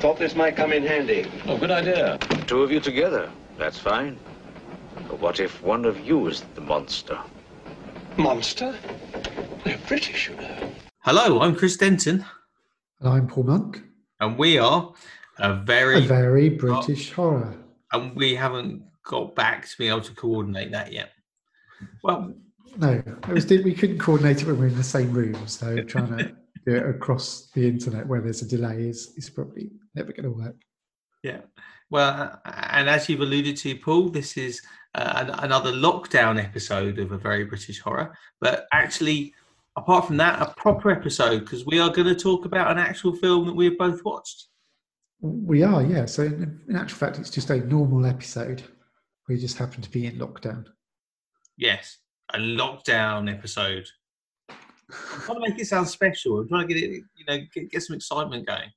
Thought this might come in handy. Oh, good idea. Two of you together. That's fine. But what if one of you is the monster? Monster? They're British, you know. Hello, I'm Chris Denton, And I'm Paul Monk. and we are a A very, very British horror. and we haven't got back to being able to coordinate that yet. Well, No, it was we couldn't coordinate it when we were in the same room. So trying to do it across the internet where there's a delay is is probably never going to work. yeah. Well, and as you've alluded to, Paul, this is uh, another lockdown episode of a very British horror. But actually, apart from that, a proper episode because we are going to talk about an actual film that we've both watched. We are, yeah. So in, in actual fact, it's just a normal episode. We just happen to be in lockdown. Yes, a lockdown episode. I'm trying to make it sound special. I'm trying to get it, you know, get, get some excitement going.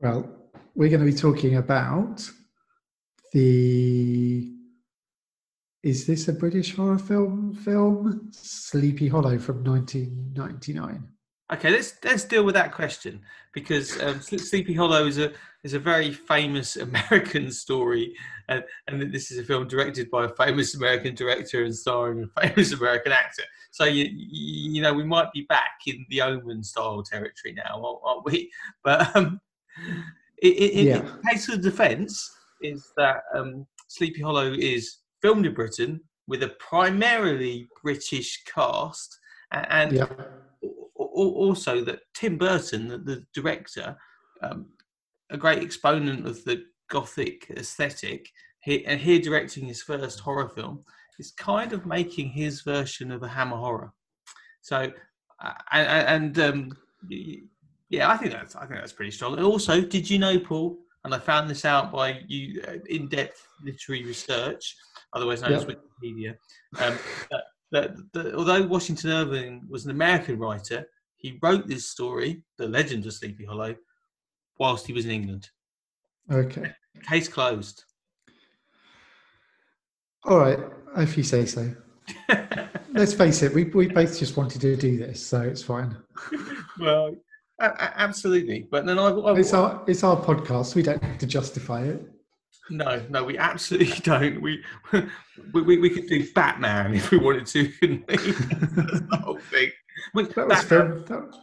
Well, we're going to be talking about the. Is this a British horror film? Film Sleepy Hollow from 1999. Okay, let's let's deal with that question because um, Sleepy Hollow is a is a very famous American story, and, and this is a film directed by a famous American director and starring a famous American actor. So you you know we might be back in the Omen style territory now, aren't- aren't we? But um, in, in, Yeah. in the case of defence, is that um, Sleepy Hollow is filmed in Britain with a primarily British cast, and Yeah. Al- al- also that Tim Burton, the, the director, um, a great exponent of the gothic aesthetic, he, and here directing his first horror film, is kind of making his version of a Hammer horror. So, uh, and, and um, yeah, I think that's I think that's pretty strong. And also, did you know, Paul? And I found this out by you uh, in-depth literary research, otherwise known as Wikipedia. Um, that, that, that although Washington Irving was an American writer, he wrote this story, The Legend of Sleepy Hollow, whilst he was in England. Okay. Case closed. All right. If you say so. Let's face it. We we both just wanted to do this, so it's fine. well, a- a- absolutely. But then I, I It's our it's our podcast. We don't have to justify it. no, no, we absolutely don't. We, we we we could do Batman if we wanted to, couldn't we? That's the whole thing. We- That was Batman- filmed. That,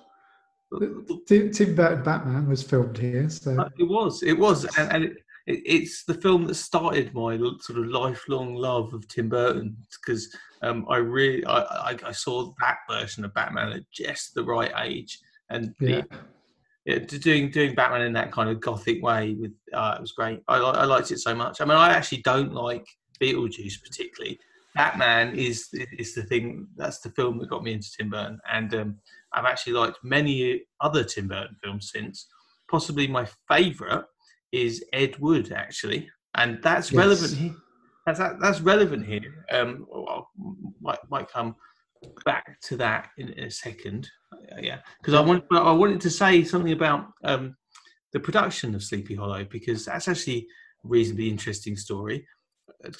Tim, Tim Burton Batman was filmed here, so It was, it was, and, and it, it, it's the film that started my sort of lifelong love of Tim Burton because um, I really I, I, I saw that version of Batman at just the right age, and the- yeah. yeah, doing doing Batman in that kind of gothic way with uh, it was great. I, I liked it so much. I mean, I actually don't like Beetlejuice particularly. Batman is is the thing. That's the film that got me into Tim Burton, and um, I've actually liked many other Tim Burton films since. Possibly my favourite is Ed Wood, actually, and that's Yes. relevant here. That's that's relevant here. Um, I might might come back to that in, in a second. Yeah, because I want I wanted to say something about um, the production of Sleepy Hollow because that's actually a reasonably interesting story.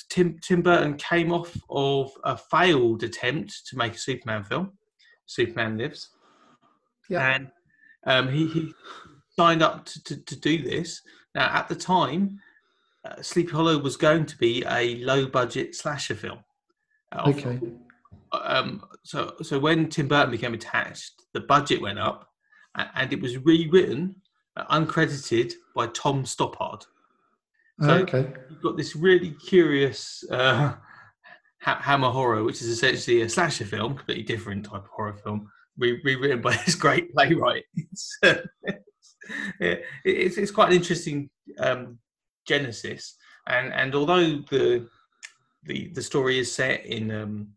Tim Tim Burton came off of a failed attempt to make a Superman film, Superman Lives, Yeah. and um, he, he signed up to, to, to do this. Now, at the time, uh, Sleepy Hollow was going to be a low budget slasher film. Uh, Okay. um, so so when Tim Burton became attached, the budget went up, a- and it was rewritten, uh, uncredited by Tom Stoppard. So okay. you've got this really curious uh, ha- Hammer horror, which is essentially a slasher film, completely different type of horror film, re- rewritten by this great playwright. It's, uh, yeah, it's, it's quite an interesting um, genesis, and and although the the the story is set in um,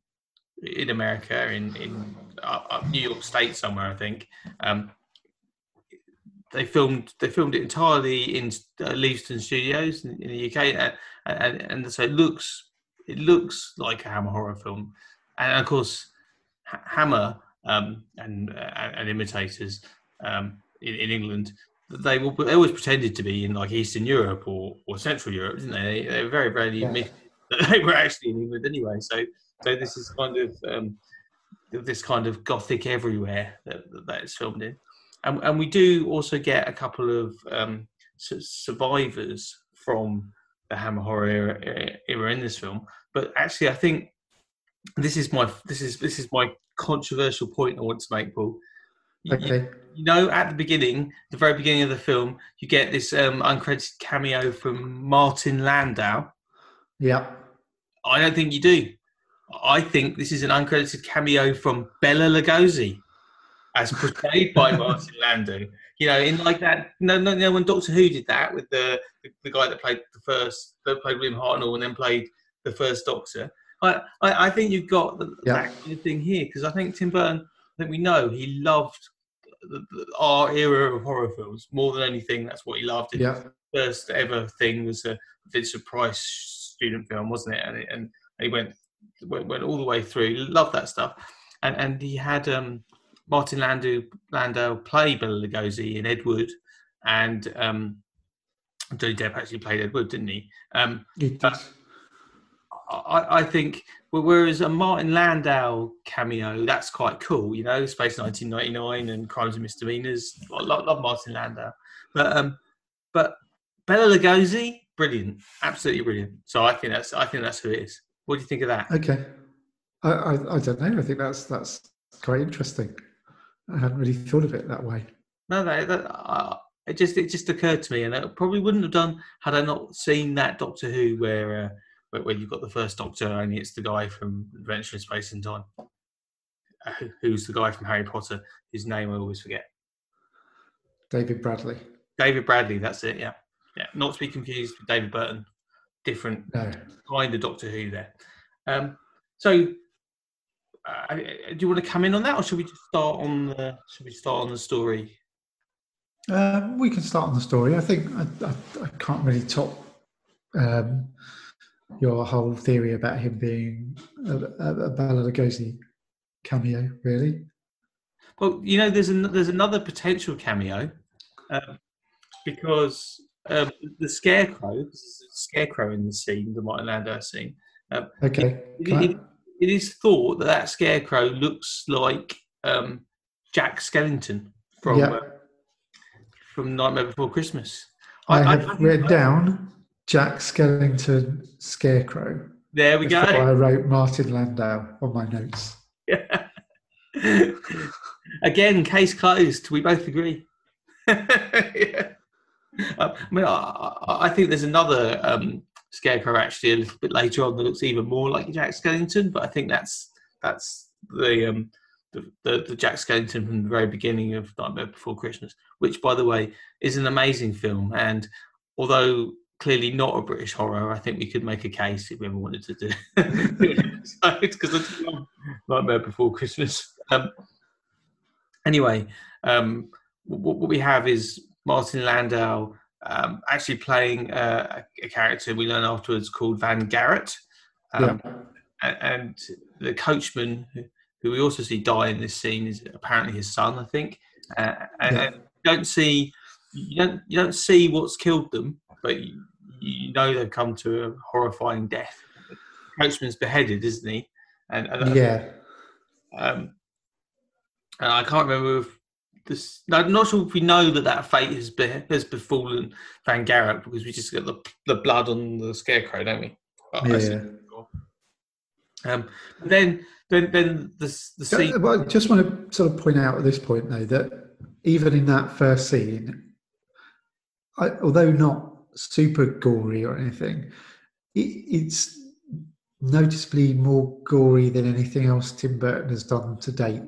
in America, in in up New York State somewhere, I think. Um, they filmed they filmed it entirely in uh, Leavesden Studios in, in the UK, and, and and so it looks it looks like a Hammer horror film, and of course H- Hammer um, and uh, and imitators um, in, in England they will they always pretended to be in like Eastern Europe or, or Central Europe, didn't they? They, they were very very Yeah. admitted that they were actually in England anyway. So so this is kind of um, this kind of gothic everywhere that that it's filmed in, and and we do also get a couple of um, survivors from the Hammer horror era, era in this film. But actually, I think this is my this is this is my controversial point I want to make, Paul. You- you- Okay. you know, at the beginning, the very beginning of the film, you get this um, uncredited cameo from Martin Landau. Yeah. I don't think you do. I think this is an uncredited cameo from Bela Lugosi, as portrayed by Martin Landau. You know, in like that. No, no, no. When Doctor Who did that with the the, the guy that played the first, that played William Hartnell, and then played the first Doctor. I, I, I think you've got the, Yeah. that kind of thing here because I think Tim Burton. I think we know he loved the, the, our era of horror films more than anything. That's what he loved. Yeah. First ever thing was a Vincent Price student film, wasn't it? And, it, and he went, went went all the way through. Loved that stuff. And and he had um, Martin Landau Landau play Bela Lugosi in Ed Wood, and um, Johnny Depp actually played Ed Wood, didn't he? Um. I, I think whereas a Martin Landau cameo, that's quite cool, you know, Space 1999 and Crimes and Misdemeanors. I love, love Martin Landau, but um, but Bela Lugosi, brilliant, absolutely brilliant. So I think that's I think that's who it is. What do you think of that? Okay. I, I, I don't know. I think that's that's quite interesting. I hadn't really thought of it that way. No, that, that uh, it just it just occurred to me, and it probably wouldn't have done had I not seen that Doctor Who where uh, where, where you've got the first Doctor, only it's the guy from Adventure in Space and Time, uh, who's the guy from Harry Potter, whose name I always forget. David Bradley. David Bradley, that's it. Yeah, yeah. Not to be confused with David Burton. Different No. kind of Doctor Who there. Um, so, uh, do you want to come in on that, or should we just start on the? Should we start on the story? Um, we can start on the story. I think I, I, I can't really top um, your whole theory about him being a, a, a Lugosi cameo, really. Well, you know, there's an, there's another potential cameo um, because um, the scarecrow, there's a scarecrow in the scene, the Martin Landau scene. Okay. It, it- it is thought that that scarecrow looks like um, Jack Skellington from Yeah. uh, from Nightmare Before Christmas. I, have written down Jack Skellington Scarecrow. There we go. I wrote Martin Landau on my notes. Again, case closed. We both agree. yeah. I mean, I, I I think there's another um, scarecrow actually a little bit later on that looks even more like Jack Skellington, but I think that's that's the um, the, the, the Jack Skellington from the very beginning of Nightmare Before Christmas, which, by the way, is an amazing film. And although clearly not a British horror, I think we could make a case if we ever wanted to do it because Nightmare Before Christmas. Um, anyway, um, what, what we have is Martin Landau um, actually playing uh, a, character we learn afterwards called Van Garrett. Um, yeah. and the coachman who, who we also see die in this scene is apparently his son, I think. Uh, and, Yeah. and don't see you don't you don't see what's killed them, but you, you know they've come to a horrifying death. Coachman's beheaded, isn't he? And, and yeah. um, and I can't remember if this. I'm not sure if we know that that fate has be, has befallen Van Garrett because we just get the the blood on the scarecrow, don't we? Yeah. Um, then, then, then the the scene. well, I just want to sort of point out at this point, though, that even in that first scene, I, although not super gory or anything, it, it's noticeably more gory than anything else Tim Burton has done to date.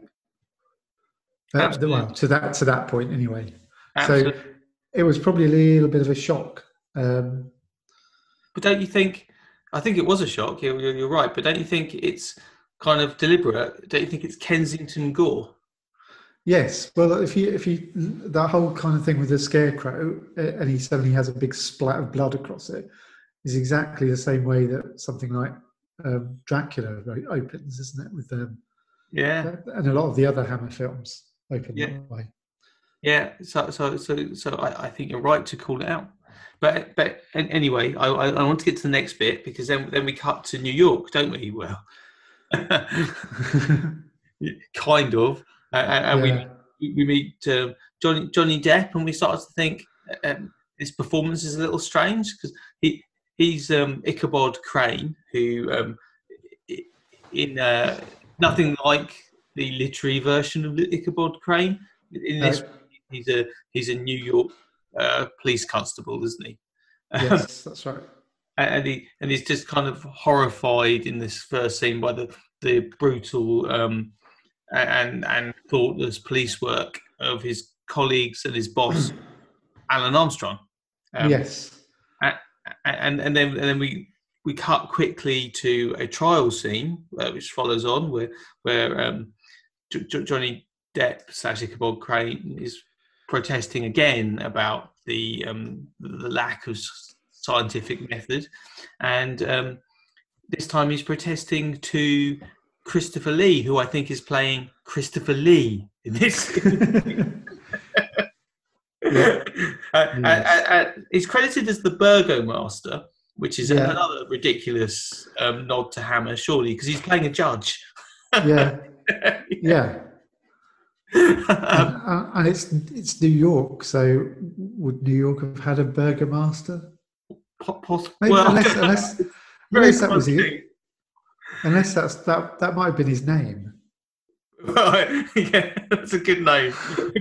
Absolutely. well, to that to that point, anyway. Absolutely. So it was probably a little bit of a shock. Um, But don't you think? I think it was a shock. You're, you're, right. But don't you think it's kind of deliberate? Don't you think it's Kensington gore? Yes, well, if you if you that whole kind of thing with the scarecrow, and he suddenly has a big splat of blood across it, is exactly the same way that something like um, Dracula opens, isn't it? With um, Yeah. and a lot of the other Hammer films open Yeah. that way. Yeah, so so so so I, I think you're right to call it out. But but anyway, I, I I want to get to the next bit because then then we cut to New York, don't we? Well, kind of, uh, and we Yeah. we we meet uh, Johnny Johnny Depp, and we start to think um, his performance is a little strange because he he's um, Ichabod Crane, who um, in uh, nothing like the literary version of Ichabod Crane. In this, No. he's a he's a New York uh, police constable, isn't he? Yes, that's right. and he and he's just kind of horrified in this first scene by the the brutal um, and and thoughtless police work of his colleagues and his boss, Alun Armstrong. Um, yes. and and then and then we we cut quickly to a trial scene uh, which follows on where where um, Johnny Depp slash Ichabod Crane is protesting again about the um, the lack of scientific method, and um, this time he's protesting to Christopher Lee, who I think is playing Christopher Lee in this. Yeah. Uh, uh, uh, uh, he's credited as the Burgomaster, which is Yeah. another ridiculous um, nod to Hammer, surely, because he's playing a judge. yeah, yeah. um, and, and it's it's New York, so would New York have had a burgomaster? po- pos- Maybe well, unless, unless, unless that was possibly. it. Unless that's that that might have been his name. Right, yeah, that's a good name.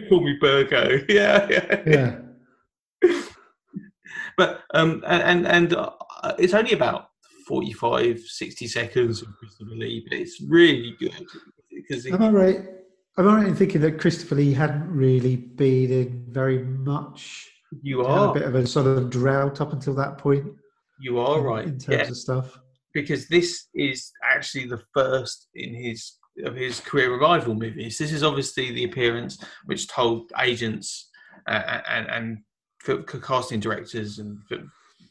Call me Burgo. Yeah, yeah. Yeah, But um, and and, and uh, it's only about 45, 60 seconds of Christopher Lee, but it's really good because am I right? Am I right in thinking that Christopher Lee hadn't really been in very much? you Had a bit of a sort of drought up until that point. you are right. in terms Yeah, of stuff. because this is actually the first in his of his career revival movies. This is obviously the appearance which told agents uh, and and casting directors and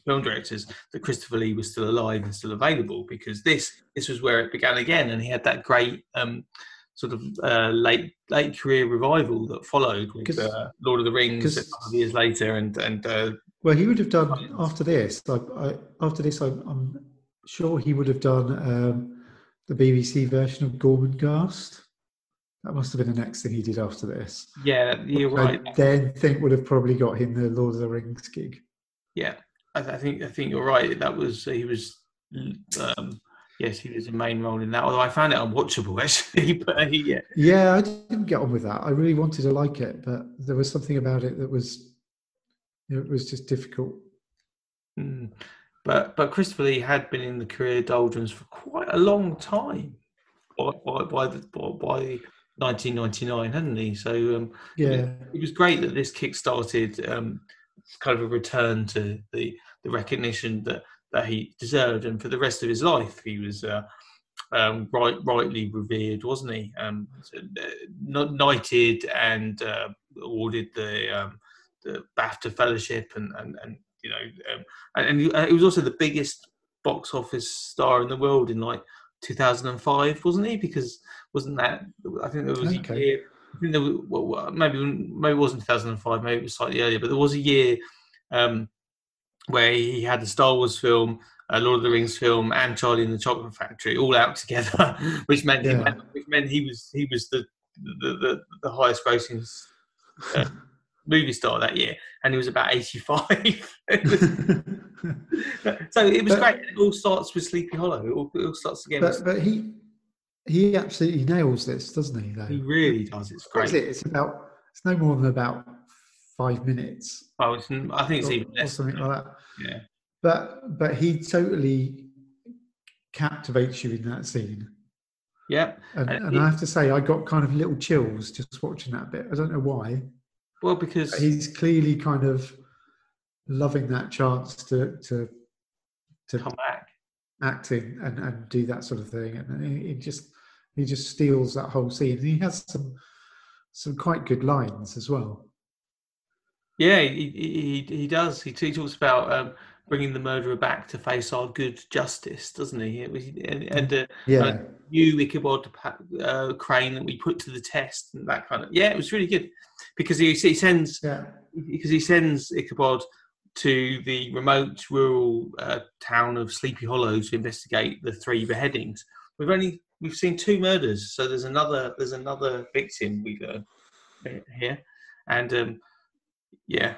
film directors that Christopher Lee was still alive and still available because this this was where it began again, and he had that great. Um, Sort of uh, late late career revival that followed with uh, Lord of the Rings a 'cause- couple of years later, and and uh, Well, he would have done after this. I, I, after this, I, I'm sure he would have done um, the BBC version of Gormenghast. That must have been the next thing he did after this. yeah, you're right. I then think would have probably got him the Lord of the Rings gig. Yeah, I, I think I think you're right. That was he was. Um, yes, he was a main role in that. Although I found it unwatchable actually. But he, yeah, Yeah, I didn't get on with that. I really wanted to like it, but there was something about it that was, it was just difficult. Mm. but but Christopher Lee had been in the career doldrums for quite a long time. By by, by the by, by 1999, hadn't he? So um, Yeah, it was great that this kick-started um, kind of a return to the the recognition that that he deserved, and for the rest of his life, he was uh, um, right rightly revered, wasn't he? Um, so, uh, knighted and uh, awarded the um, the BAFTA fellowship, and and, and you know, um, and, and he- uh, was also the biggest box office star in the world in like 2005, wasn't he? Because wasn't that I think there was a year. Think there was, well, maybe maybe it wasn't 2005, maybe it was slightly earlier, but there was a year um, where he had the Star Wars film, a Lord of the Rings film, and Charlie and the Chocolate Factory all out together, which meant he, Yeah. which meant he was he was the the, the, the highest grossing uh, movie star that year, and he was about 85. so it was But- great. It all starts with Sleepy Hollow. It all, it all starts again. but but he he absolutely nails this, doesn't he? Though he really does. It's great. it? It's about it's no more than about five minutes Oh, it's, I think it's or, even or less. something like that. Yeah. But but he totally captivates you in that scene. Yeah. And, And and I have to say, I got kind of little chills just watching that bit. I don't know why. Well, because But he's clearly kind of loving that chance to to to come back. act in and, and do that sort of thing. And he just he just steals that whole scene. And he has some some quite good lines as well. Yeah, he he, he- does. He, he talks about um, bringing the murderer back to face our good justice, doesn't he? It was, and and uh, Yeah. new Ichabod uh, Crane that we put to the test and that kind of. Yeah, it was really good because he, he sends yeah. because he sends Ichabod to the remote rural uh, town of Sleepy Hollow to investigate the three beheadings. We've only we've seen two murders, so there's another there's another victim we learn here, and um, yeah,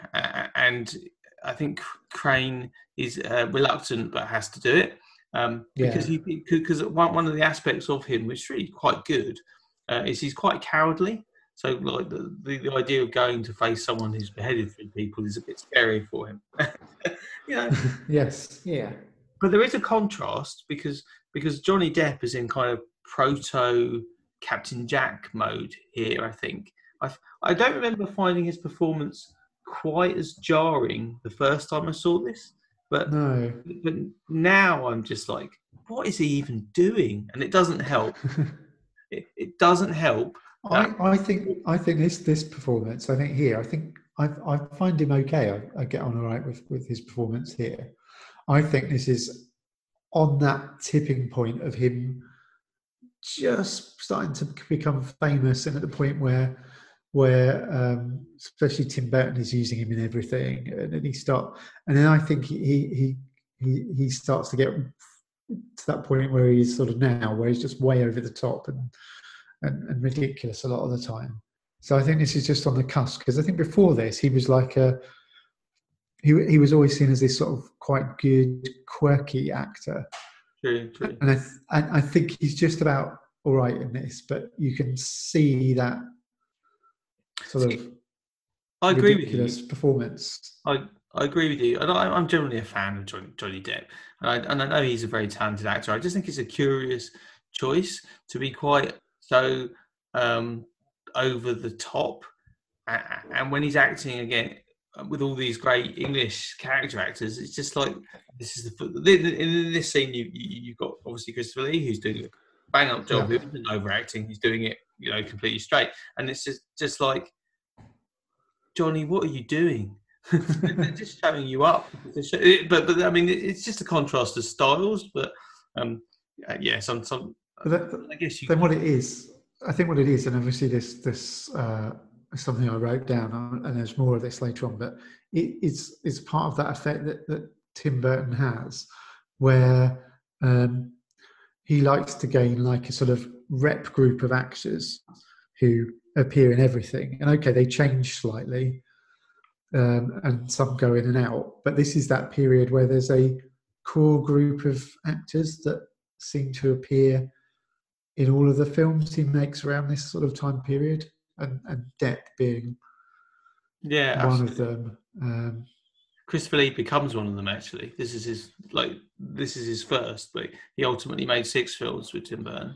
and I think Crane is uh, reluctant but has to do it um, because he because one one of the aspects of him which is really quite good uh, is he's quite cowardly. So like the, the, the idea of going to face someone who's beheaded three people is a bit scary for him. you know, yes, yeah. but there is a contrast because because Johnny Depp is in kind of proto Captain Jack mode here. I think I I don't remember finding his performance quite as jarring the first time I saw this, but No. but now I'm just like, what is he even doing? And it doesn't help. It, it doesn't help. I, I think I think this this performance. I think here. I think I I find him okay. I, I get on all right with with his performance here. I think this is on that tipping point of him just starting to become famous, and at the point where where um, especially Tim Burton is using him in everything, and then he start, and then I think he he he he starts to get to that point where he's sort of now, where he's just way over the top and and, and ridiculous a lot of the time. So I think this is just on the cusp because I think before this he was like a he he was always seen as this sort of quite good quirky actor, True, true. and I th- I think he's just about all right in this, but you can see that sort of I agree with you. ridiculous performance. I, I agree with you, and I, I'm generally a fan of Johnny, Johnny Depp, and I, and I know he's a very talented actor. I just think it's a curious choice to be quite so um, over the top, and when he's acting again with all these great English character actors, it's just like this is the in this scene you you- you've got obviously Christopher Lee who's doing a bang up job, Yeah. he isn't overacting, he's doing it you know completely straight, and it's just just like Johnny, what are you doing? They're just showing you up. They're show- it- But but I mean, it's just a contrast of styles. But um, uh, yeah, some some. But that- I guess you. then what it is, I think what it is, and obviously this this uh, something I wrote down, uh, and there's more of this later on, but it, it's it's part of that effect that, that Tim Burton has, where um, he likes to gain like a sort of rep group of actors who appear in everything, and okay, they change slightly, um, and some go in and out, but this is that period where there's a core group of actors that seem to appear in all of the films he makes around this sort of time period, and, and Depp being yeah, one absolutely. of them. Um, Christopher Lee becomes one of them. Actually, this is his like this is his first, but he ultimately made six films with Tim Burton.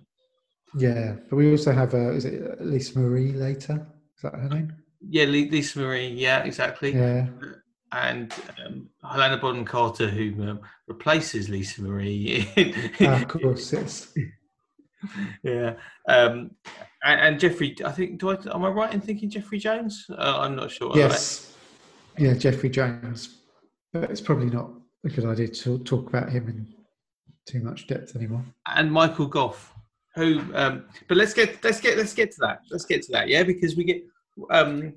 yeah, but we also have uh, is it Lisa Marie later? Is that her name? Yeah, Lisa Marie. Yeah, exactly. Yeah, And um, Helena Bonham Carter, who um, replaces Lisa Marie. in- Ah, of course, yes. yeah. Um, and, and Jeffrey, I think, do I, am I right in thinking Jeffrey Jones? Uh, I'm not sure. Yes, yeah, Jeffrey Jones. But it's probably not a good idea to talk about him in too much depth anymore. And Michael Gough, who, um, but let's get, let's get, let's get to that. Let's get to that. Yeah. Because we get, um,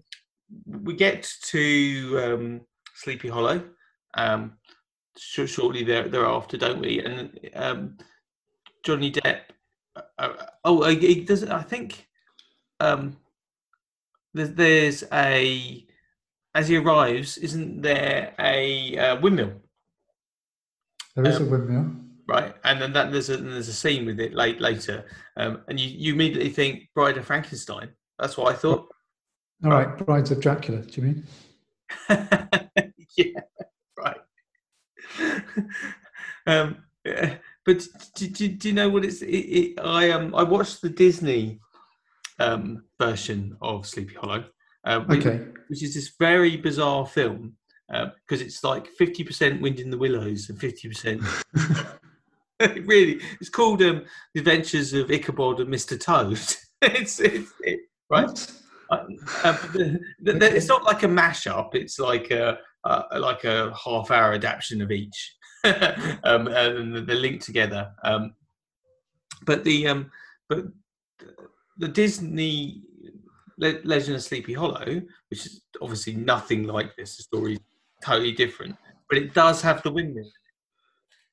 we get to um, Sleepy Hollow um, sh- shortly there, thereafter, don't we? And um, Johnny Depp. Uh, oh, he does. I think um, there's, there's a as he arrives. Isn't there a uh, windmill? There is Um, a windmill. right? And then that there's a there's a scene with it late later, um, and you, you immediately think Bride of Frankenstein. That's what I thought. All right, Brides of Dracula. Do you mean? yeah, right. um, yeah, but do, do, do you know what it's? It, it, I um I watched the Disney um version of Sleepy Hollow, uh, which, Okay. which is this very bizarre film because it's like fifty percent Wind in the Willows and fifty percent it really, it's called um, The Adventures of Ichabod and Mr. Toad. it's, it's it, right. Uh, uh, the, the, the, it's not like a mashup. It's like a uh, like a half hour adaptation of each, um, and they're linked together. Um, but the um, but the Disney Le- Legend of Sleepy Hollow, which is obviously nothing like this, the story's totally different, but it does have the windmill.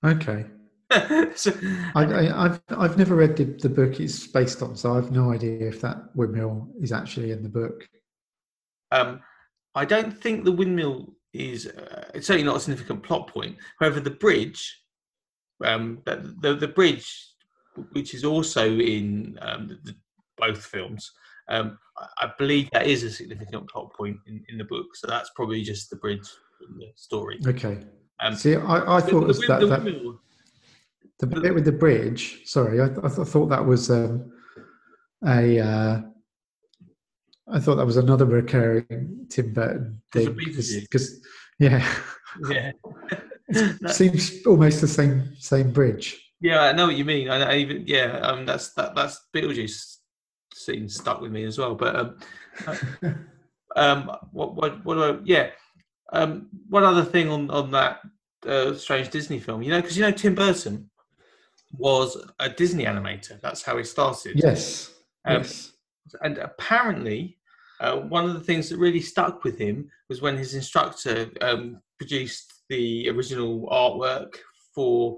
Okay. so, I, I, I've I've never read the, the book it's based on, so I've no idea if that windmill is actually in the book. Um, I don't think the windmill is uh, it's certainly not a significant plot point. However, the bridge, um, the, the the bridge, which is also in um, the, the, both films, um, I, I believe that is a significant plot point in, in the book. So that's probably just the bridge in the story. Okay. Um, See, I, I thought was the, that, the that windmill- the bit with the bridge. Sorry, I, I, th- I thought that was um, a. Uh, I thought that was another recurring Tim Burton thing because, yeah, yeah. Seems almost the same same bridge. Yeah, I know what you mean. I, I even yeah, um, that's that that's Beetlejuice scene stuck with me as well. But um, uh, um, what what what do I, yeah, um, one other thing on on that uh, strange Disney film, you know, because you know Tim Burton was a Disney animator. That's how he started. Yes. Um, yes. And apparently uh, one of the things that really stuck with him was when his instructor um, produced the original artwork for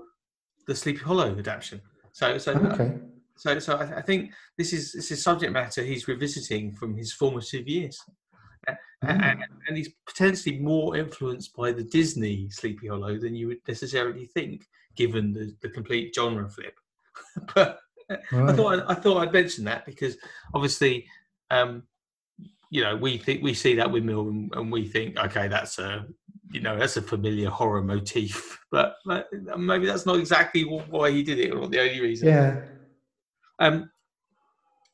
the Sleepy Hollow adaptation. So, so, Okay. so, so I, I think this is this is subject matter he's revisiting from his formative years, A- and, and he's potentially more influenced by the Disney Sleepy Hollow than you would necessarily think, given the, the complete genre flip. but I thought I, thought I'd mention that because obviously, um, you know, we think we see that windmill and, and we think, okay, that's a you know that's a familiar horror motif, but, but maybe that's not exactly why he did it or the only reason. Yeah. Um.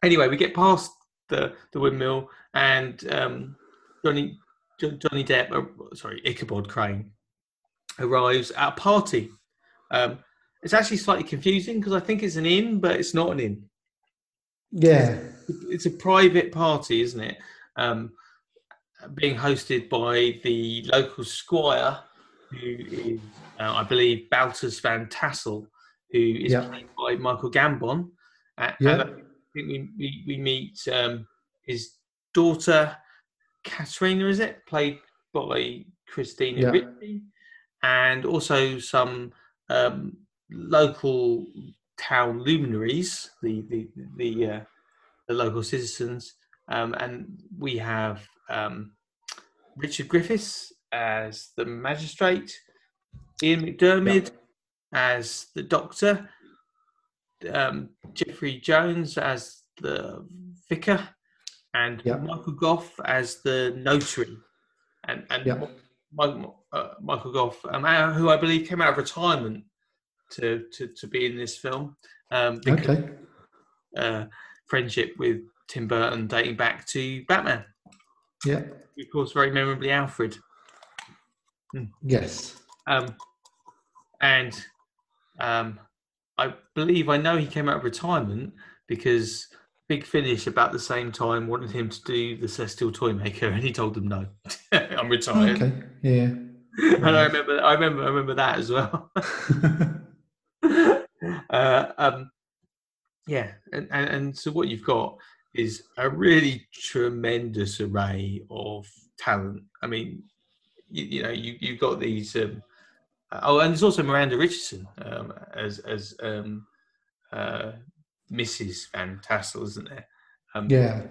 Anyway, we get past the the windmill and um, Johnny Johnny Depp, uh, sorry, Ichabod Crane arrives at a party. Um, it's actually slightly confusing because I think it's an inn, but it's not an inn. Yeah. It's a private party, isn't it? Um, being hosted by the local squire, who is, uh, I believe, Baltus Van Tassel, who is Yeah. played by Michael Gambon. Yeah. And I think we, we, we meet um, his daughter, Katrina, is it? Played by Christina Yeah. Ricci, and also some um, local town luminaries, the the the, uh, the local citizens, um, and we have um, Richard Griffiths as the magistrate, Ian McDiarmid as the doctor, um, Jeffrey Jones as the vicar, and Yeah. Michael Gough as the notary, and and. Mi- uh, Michael Gough, um, uh, who I believe came out of retirement to to, to be in this film. Um, because, Okay. uh, friendship with Tim Burton dating back to Batman. Yeah. Of course, very memorably Alfred. Yes. Um, and um, I believe I know he came out of retirement because Big Finish about the same time wanted him to do the Celestial Toymaker, and he told them no. I'm retired. Okay. Yeah. and I remember, I remember, I remember that as well. uh, um, yeah, and, and and so what you've got is a really tremendous array of talent. I mean, you, you know, you you've got these. Um, oh, and there's also Miranda Richardson um, as as um, uh, Mrs. Van Tassel, isn't there? Um, yeah.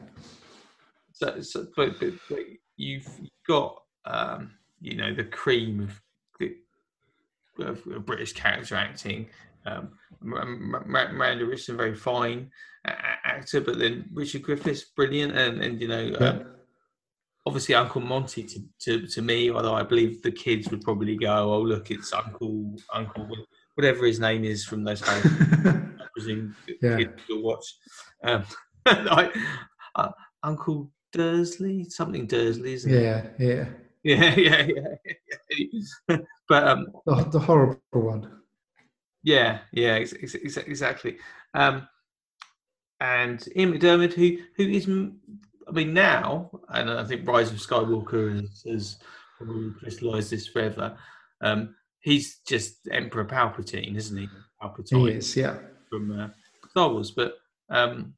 so, so but, but, but you've got um, you know the cream of, the, of, of British character acting. Um, Miranda Richardson, very fine actor, but then Richard Griffiths, brilliant, and and you know. Yeah. Um, Obviously, Uncle Monty to, to, to me, although I believe the kids would probably go, "Oh, look, it's Uncle Uncle whatever his name is from those guys." I presume Yeah. kids will watch. Um, I, uh, Uncle Dursley, something Dursley, isn't it? yeah. Yeah. Yeah, yeah, yeah. yeah. but um, The, the horrible one. Yeah, yeah, ex- ex- ex- exactly. Um, and Ian McDiarmid, who who is, I mean, now, and I think Rise of Skywalker has, has probably crystallised this forever. Um, he's just Emperor Palpatine, isn't he? Palpatine. He is. Yeah. from uh, Star Wars. But um,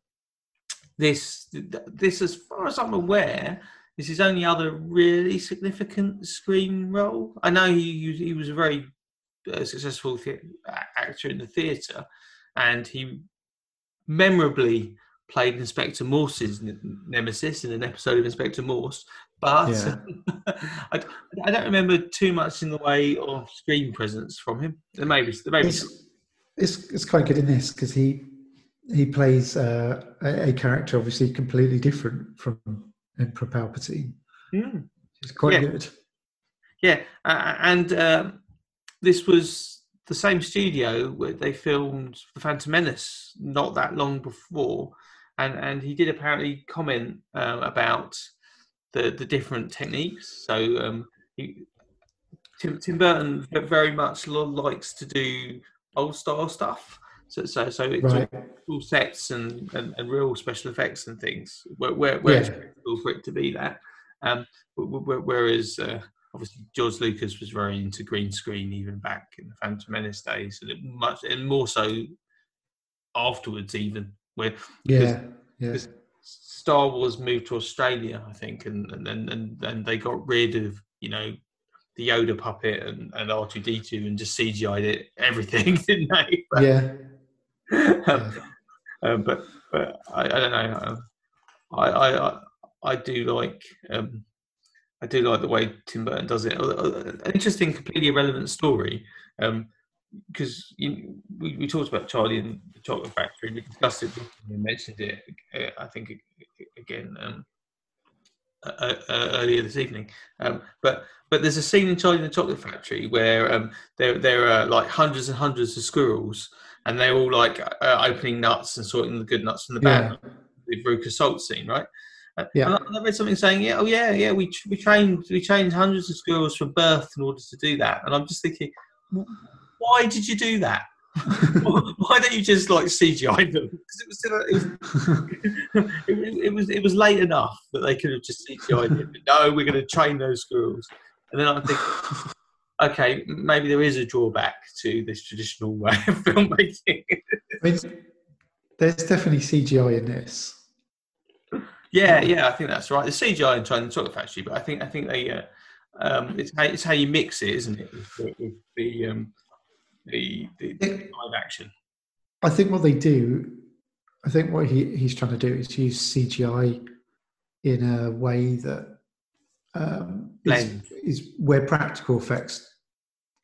this, this, as far as I'm aware, is his only other really significant screen role. I know he he was a very uh, successful the- actor in the theatre, and he memorably played Inspector Morse's nemesis in an episode of Inspector Morse. but Yeah. I, I don't remember too much in the way of screen presence from him. There may be, there may be It's, it's it's quite good in this because he he plays uh, a, a character obviously completely different from Emperor Palpatine. Hmm. It's quite Yeah. good. Yeah, uh, and um, this was the same studio where they filmed The Phantom Menace not that long before, and and he did apparently comment uh, about the the different techniques. So um, he, Tim, Tim Burton very much likes to do old style stuff. So so so it's all full sets and, and, and real special effects and things where, where, where it's Yeah. practical for it to be that. Um, wh- wh- whereas uh, obviously George Lucas was very into green screen even back in the Phantom Menace days, and it much and more so afterwards even where Yeah. Yeah. Star Wars moved to Australia, I think, and and and and, they got rid of you know the Yoda puppet and, and R two D two and just CGI'd it everything, didn't they? But, Yeah. um, yeah. um, but but I, I don't know. um, I I I, I do like um, I do like the way Tim Burton does it. Uh, uh, An interesting, completely irrelevant story. because you, we, we talked about Charlie and the Chocolate Factory. We discussed it. We mentioned it. Uh, I think again um, uh, uh, earlier this evening. Um, but but there's a scene in Charlie and the Chocolate Factory where um, there there are like hundreds and hundreds of squirrels, and they're all like uh, opening nuts and sorting the good nuts from the bad Yeah. The Veruca Salt scene, right? Yeah. And I, read something saying, yeah, oh yeah, yeah, we we trained we trained hundreds of squirrels from birth in order to do that, and I'm just thinking, why did you do that? why don't you just like CGI them? Because it was still it was, it, it was it was late enough that they could have just CGI'd it. But no, we're going to train those squirrels, and then I think, okay, maybe there is a drawback to this traditional way of filmmaking. I mean, there's definitely CGI in this. Yeah, yeah, I think that's right. The CGI in China Chocolate Factory, but I think I think they uh, um, it's how it's how you mix it, isn't it? With the with the, um, the, the, the live action. I think what they do, I think what he, he's trying to do is use CGI in a way that um, is, is where practical effects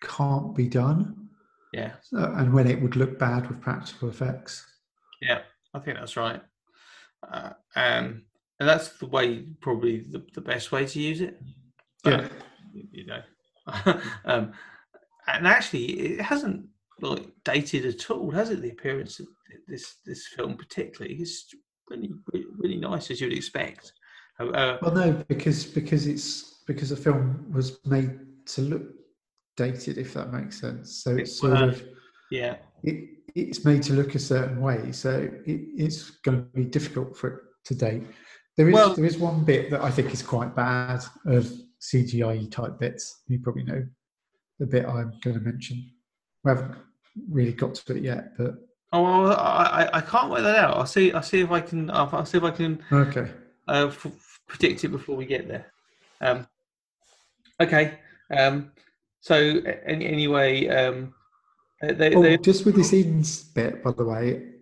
can't be done, Yeah, so, and when it would look bad with practical effects. yeah, I think that's right. Uh, um, and that's the way, probably the, the best way to use it. Yeah, you know. um, and actually, it hasn't like dated at all, has it? The appearance of this this film, particularly, is really really, nice as you'd expect. Uh, uh, well, no, because because it's because the film was made to look dated, if that makes sense. So it's sort Well, of yeah, it, it's made to look a certain way, so it, it's going to be difficult for it to date. There is Well- there is one bit that I think is quite bad of CGI type bits. You probably know the bit I'm going to mention. We haven't really got to it yet, but Oh, well, I, I, can't work that out. I'll see. I'll see if I can. I'll, I'll see if I can okay. uh, f- predict it before we get there. Um, okay. Um, so any, anyway, um, uh, they, Oh, they, just with this Eden's bit, by the way.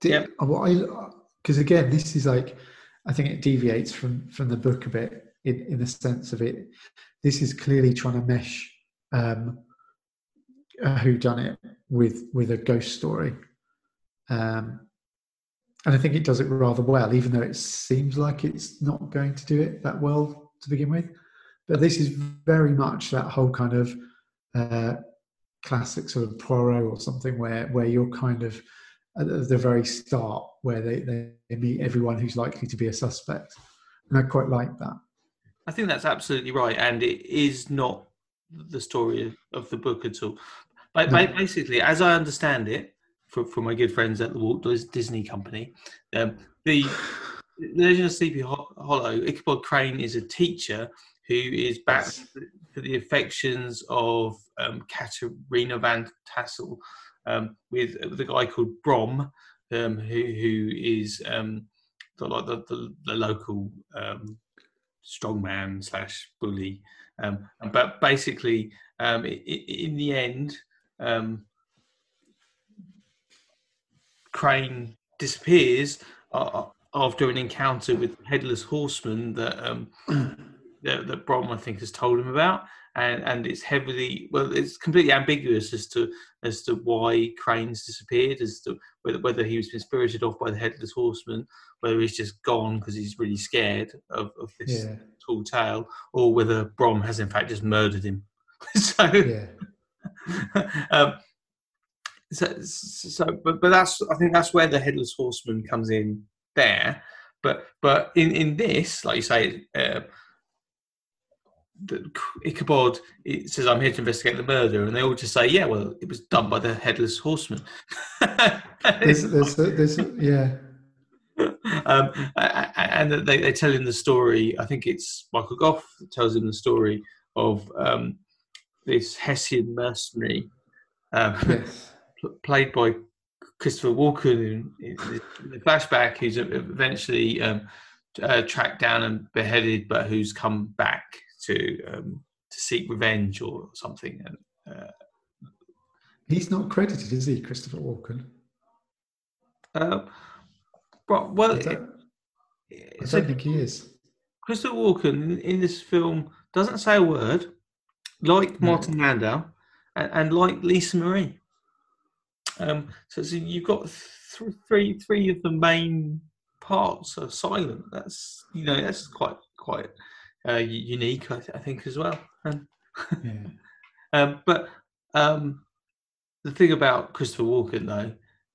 Did, uh, what I because again, this is like I think it deviates from from the book a bit in in the sense of it. This is clearly trying to mesh um, who done it with with a ghost story, um, and I think it does it rather well, even though it seems like it's not going to do it that well to begin with. But this is very much that whole kind of uh, classic sort of Poirot or something where where you're kind of at the very start where they, they meet everyone who's likely to be a suspect. And I quite like that. I think that's absolutely right, and it is not the story of, the book at all. But No. basically, as I understand it, from, from my good friends at the Walt Disney Company, um, the the Legend of Sleepy Hollow, Ichabod Crane is a teacher who is back for the affections of um, Katerina Van Tassel um, with, with a guy called Brom, um, who who is um, the, like the, the, the local um, strongman slash bully. Um, but basically, um, i i in the end, um, Crane disappears uh, after an encounter with the headless horseman that um, that, that Brom I think has told him about, and and it's heavily well, it's completely ambiguous as to as to why Crane's disappeared, as to whether whether he was been spirited off by the headless horseman, whether he's just gone because he's really scared of, of this Yeah, tall tale, or whether Brom has in fact just murdered him. so, yeah, um, so, so, but but that's I think that's where the headless horseman comes in there. But but in in this, like you say, uh, the Ichabod it says, "I'm here to investigate the murder," and they all just say, "Yeah, well, it was done by the headless horseman." there's, there's, there's, yeah, um, and they, they tell him the story. I think it's Michael Gough that tells him the story of um, this Hessian mercenary, um, yes, played by Christopher Walken in, in, the- in the flashback, who's eventually um, uh, tracked down and beheaded, but who's come back to um, to seek revenge or something. And uh, he's not credited, is he, Christopher Walken? uh, but, well, I it, I it's don't a- think he is. Christopher Walken in, in this film doesn't say a word, like No. Martin Landau and, and like Lisa Marie. Um, so, so you've got th- three three of the main parts are silent. That's you know that's quite quite uh, unique, I, th- I think, as well. Yeah. um, but um, the thing about Christopher Walken, though,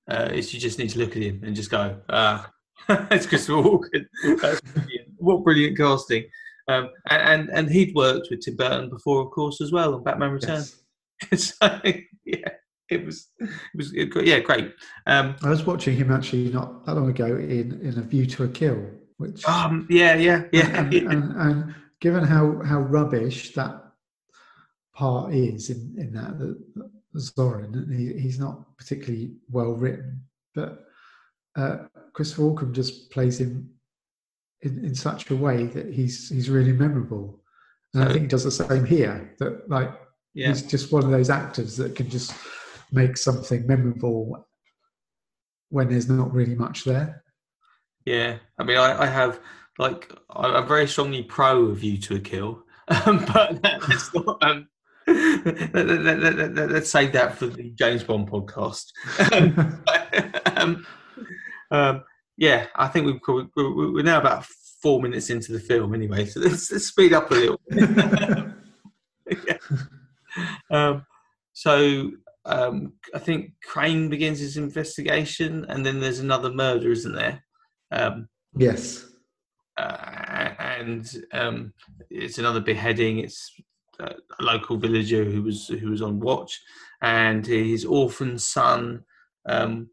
uh, is you just need to look at him and just go, ah, it's Christopher Walken. That's brilliant. What brilliant casting. Um, and, and and he'd worked with Tim Burton before, of course, as well on Batman Returns. Yes. so yeah, it was it was it, yeah great. Um, I was watching him actually not that long ago in, in A View to a Kill, which um, yeah, yeah, yeah. and, and, and given how, how rubbish that part is in, in that, that Zorin, he, he's not particularly well written, but uh, Christopher Walken just plays him in, in such a way that he's he's really memorable. And I think he does the same here. That like yeah. he's just one of those actors that can just make something memorable when there's not really much there. Yeah, I mean, I, I have like I'm very strongly pro of View to a Kill, um, but that's not. Um, let, let, let, let's save that for the James Bond podcast. Um, um, um, yeah, I think we've probably, we're, now about four minutes into the film anyway, so let's, let's speed up a little. yeah. so I think Crane begins his investigation, and then there's another murder, isn't there? Um, yes. uh, and um, it's another beheading. It's uh, a local villager who was who was on watch, and his orphan son um,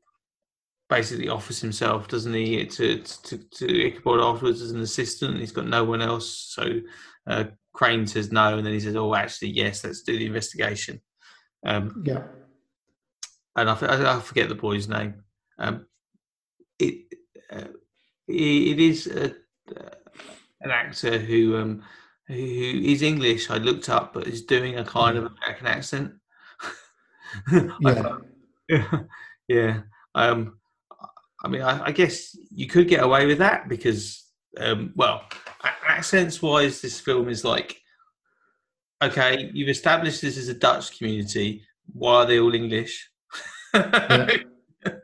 basically offers himself, doesn't he, to to, to Ichabod afterwards as an assistant. He's got no one else, so uh, Crane says no, and then he says, "Oh, actually, yes, let's do the investigation." Um, Yeah. and I, I, forget the boy's name. Um, it, uh, it is a, uh, an actor who um, who is English. I looked up, but is doing a kind of American accent. Yeah. yeah, yeah. Um, I mean, I, I guess you could get away with that because, um, well, accents wise, this film is like, okay, you've established this as a Dutch community. Why are they all English? Yeah.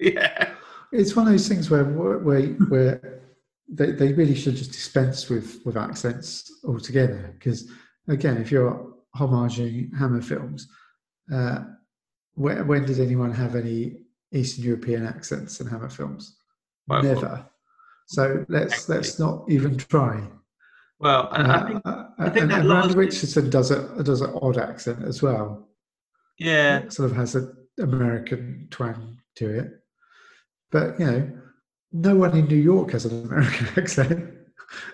yeah. It's one of those things where where where they, they really should just dispense with with accents altogether. Because again, if you're homaging Hammer films, uh, when, when did anyone have any Eastern European accents in Hammer films? Well, Never. So let's let's not even try. Well, and I Uh, think, uh, I think and, that Miranda Richardson does a does an odd accent as well. yeah, It sort of has an American twang to it. But you know, no one in New York has an American accent,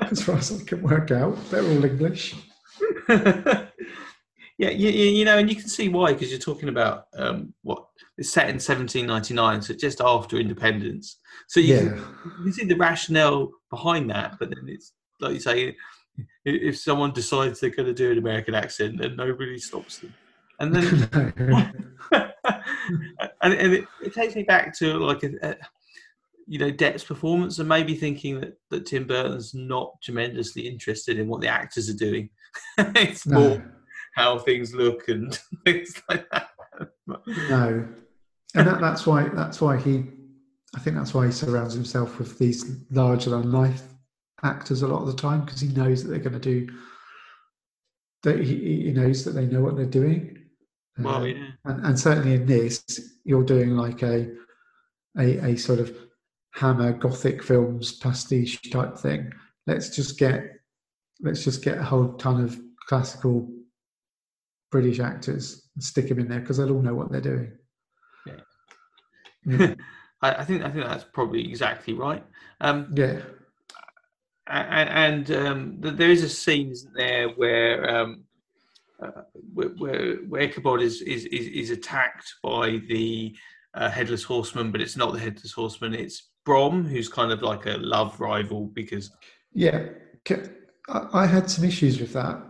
as far as I can work out. They're all English. yeah, you, you, know, and you can see why because you're talking about um, what it's set in 1799, so just after independence. So you, Yeah, can, you can see the rationale behind that, but then it's like you say, if someone decides they're going to do an American accent, then nobody stops them. And then, and, and it, it takes me back to like a, a, you know Depp's performance, and maybe thinking that that Tim Burton's not tremendously interested in what the actors are doing. it's more how things look and things like that. no, and that, that's why that's why he. I think that's why he surrounds himself with these larger than life actors a lot of the time because he knows that they're going to do. That he, he knows that they know what they're doing. Well, Uh, yeah. and, and certainly in this, you're doing like a, a a sort of Hammer Gothic films pastiche type thing. Let's just get let's just get a whole ton of classical British actors and stick them in there because they'll all know what they're doing. Yeah. Yeah. I, I think I think that's probably exactly right. Um, yeah. and, and um, there is a scene isn't there where um, uh, where, where, where Ichabod is, is, is, is attacked by the uh, headless horseman, but it's not the headless horseman. It's Brom, who's kind of like a love rival because Yeah, I had some issues with that.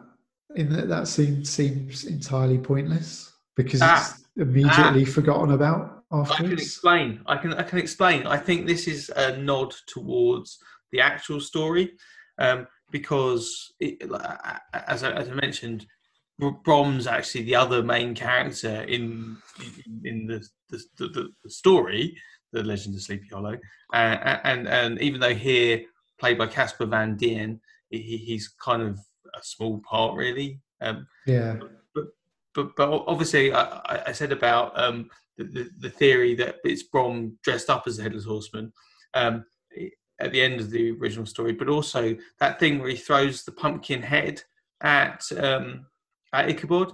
In that, that scene seems entirely pointless because Ah. it's immediately forgotten about I can afterwards. explain. I can I can explain. I think this is a nod towards the actual story, um, because it, as I, as I mentioned, Brom's actually the other main character in in, the, the, the the story, the Legend of Sleepy Hollow, uh, and and even though here played by Casper Van Dien, he, he's kind of a small part really. Um, Yeah, but but obviously I, I- I said about um, the, the the theory that it's Brom dressed up as the headless horseman um, at the end of the original story, but also that thing where he throws the pumpkin head at um, at Ichabod.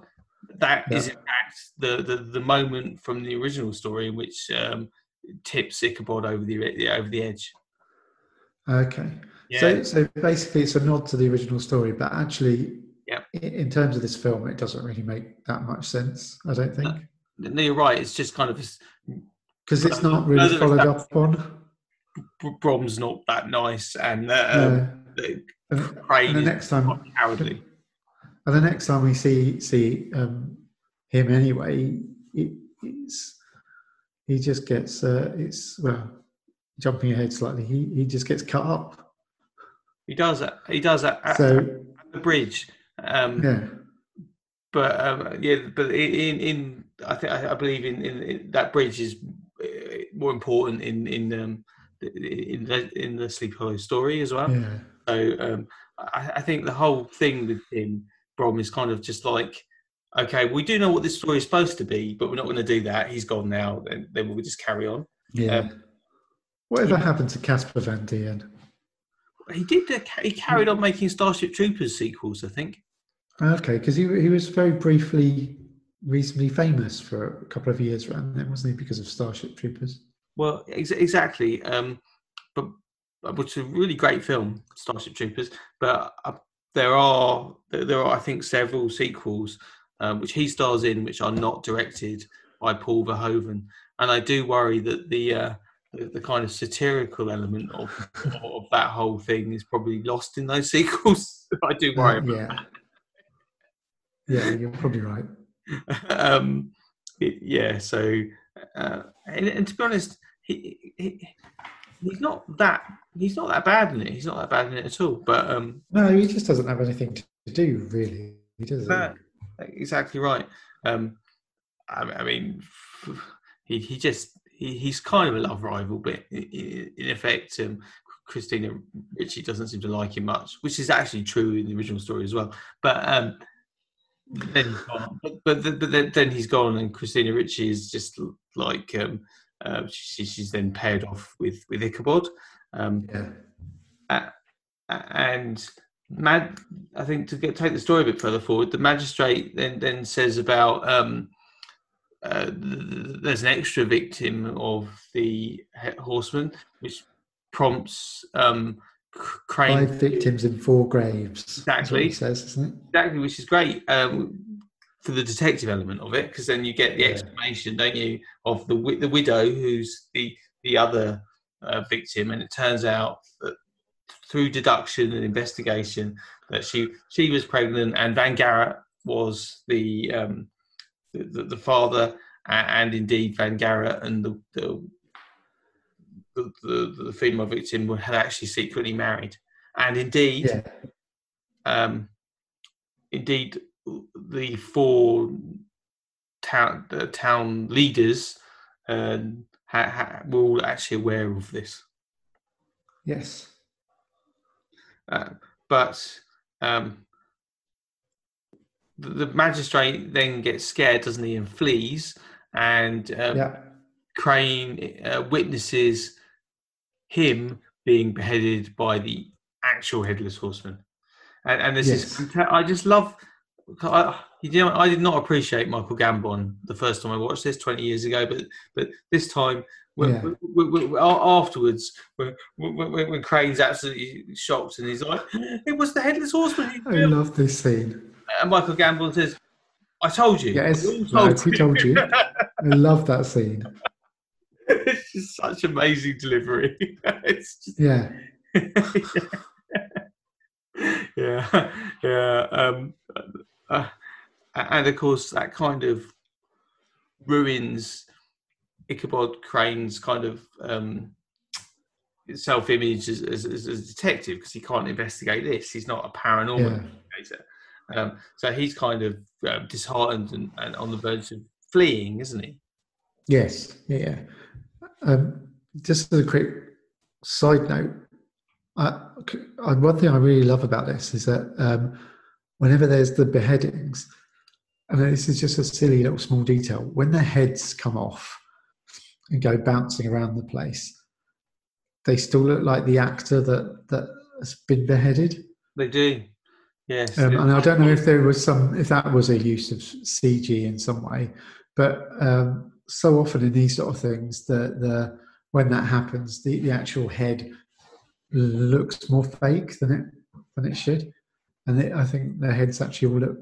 That is Yeah. in fact the, the the moment from the original story in which um, tips Ichabod over the over the edge. okay. Yeah, So, so basically, it's a nod to the original story, but actually, Yeah. in terms of this film, it doesn't really make that much sense. I don't think no, you're right. It's just kind of because it's not really no, followed that- up on. Br- Brom's not that nice, and uh, um, No. the And, and the next time, cowardly. And the next time we see see um, him anyway, he, he's he just gets uh, it's well jumping ahead slightly. He he just gets cut up. He does that. He does that at, So at the bridge. Um, yeah, But um, yeah, but in in I think I I believe in, in, in that bridge is uh, more important in in um, in the, in the Sleepy Hollow story as well. yeah, So um, I, I think the whole thing with him, Brom, is kind of just like, okay, we do know what this story is supposed to be, but we're not going to do that. He's gone now, then then we'll just carry on. yeah. Um, Whatever happened to Casper Van Dien? He did. Uh, he carried on making Starship Troopers sequels, I think. Okay, because he he was very briefly reasonably famous for a couple of years around then, wasn't he? Because of Starship Troopers. Well, ex- exactly. Um, but which is a really great film, Starship Troopers. But uh, there are there are I think several sequels um, which he stars in, which are not directed by Paul Verhoeven, and I do worry that the uh, the, the kind of satirical element of of that whole thing is probably lost in those sequels. I do worry. Uh, yeah, yeah, you're probably right. um, it- yeah. So, uh, and, and to be honest, he, he he's not that he's not that bad in it. He's not that bad in it at all. But um, No, he just doesn't have anything to do, really. He does. that, exactly right. Um, I, I mean, he he just he, he's kind of a love rival, but in, effect, um, Christina Ricci doesn't seem to like him much, which is actually true in the original story as well. But um, then he's gone. But, but, but then, then he's gone, and Christina Ricci is just like um, uh, she, she's then paired off with with Ichabod. Um, Yeah, and Mad, I think to get take the story a bit further forward, the magistrate then then says about um, uh, th- th- there's an extra victim of the horseman, which prompts um, Crane five victims in four graves. Exactly. says, isn't it? exactly, which is great um, for the detective element of it, because then you get the Yeah. explanation, don't you, of the the widow who's the the other uh, victim, and it turns out that through deduction and investigation that she she was pregnant, and Van Garrett was the um, the, the, the father, and indeed Van Garrett and the, the the, the, the female victim had actually secretly married, and indeed, Yeah. um, indeed, the four town the town leaders um, ha, ha, were all actually aware of this. Yes. Uh, but um, the, the magistrate then gets scared, doesn't he, and flees. And um, Yeah. Crane uh, witnesses him being beheaded by the actual headless horseman. And, and this Yes. is, I just love. I, you know, I did not appreciate Michael Gambon the first time I watched this twenty years ago, but but this time. When, Yeah. when- when- afterwards, when, when, Crane's absolutely shocked and he's like, "It was the headless horseman." I love this scene. And Michael Gambon says, "I told you." Yes, I right, he told you. I love that scene. it's just such amazing delivery. it's just, Yeah. yeah, yeah. Um, uh, and of course, that kind of ruins Ichabod Crane's kind of um, self-image as, as, as a detective because he can't investigate this. He's not a paranormal Yeah. investigator. Um, so he's kind of um, disheartened and, and on the verge of fleeing, isn't he? Yes. Yeah. yeah. Um, just as a quick side note, I, I, one thing I really love about this is that um, whenever there's the beheadings, and this is just a silly little small detail, when their heads come off and go bouncing around the place, they still look like the actor that that has been beheaded. They do. Yes. Um, and I don't know if there was some, if that was a use of CG in some way, but um, so often in these sort of things, the the when that happens, the, the actual head looks more fake than it than it should, and it, I think their heads actually all look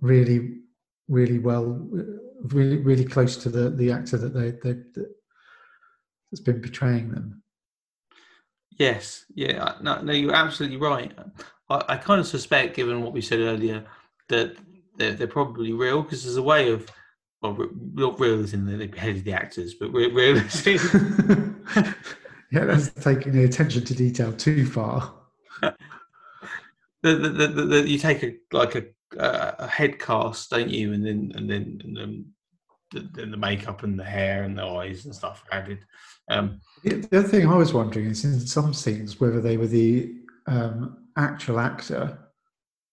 really, really well, really, really close to the the actor that they they that, that's been portraying them. Yes, yeah, no, no, you're absolutely right. I, I kind of suspect, given what we said earlier, that they're, they're probably real because there's a way of, well, not real as in they beheaded the actors, but re- real yeah, that's taking the attention to detail too far. the, the, the, the, you take a like a, a head cast, don't you, and then and then and then the, the makeup and the hair and the eyes and stuff added. Um, The the other thing I was wondering is in some scenes whether they were the um, actual actor,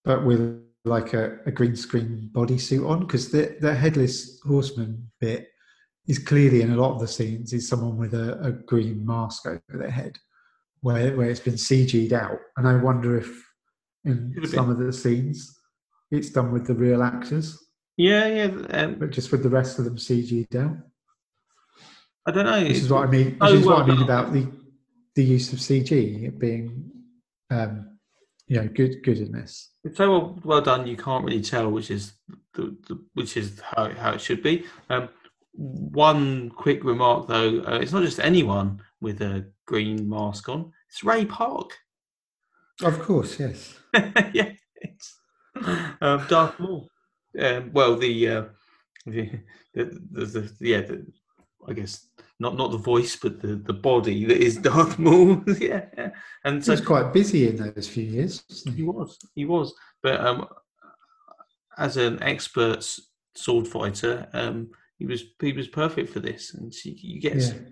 but with like a, a green screen bodysuit on, because the, the headless horseman bit is clearly in a lot of the scenes is someone with a, a green mask over their head, where where it's been CG'd out, and I wonder if in some of the scenes it's done with the real actors, yeah, yeah. Um, but just with the rest of them CG'd out. I don't know. This is what I mean. This Oh, is what well I mean done. about the the use of CG being, um, you know, good good in this. It's so well, well done. You can't really tell which is the, the which is how, how it should be. Um, one quick remark though, uh, it's not just anyone with a green mask on. It's Ray Park. Of course, yes. yeah, it's um, Darth Maul. Um, well, the, uh, the, the, the, the yeah, the, I guess not not the voice, but the, the body that is Darth Maul. yeah, yeah. and He so was quite busy in those few years. wasn't He he? was. He was. But um, as an expert sword fighter, um, he was he was perfect for this, and so you, you get Yeah. some,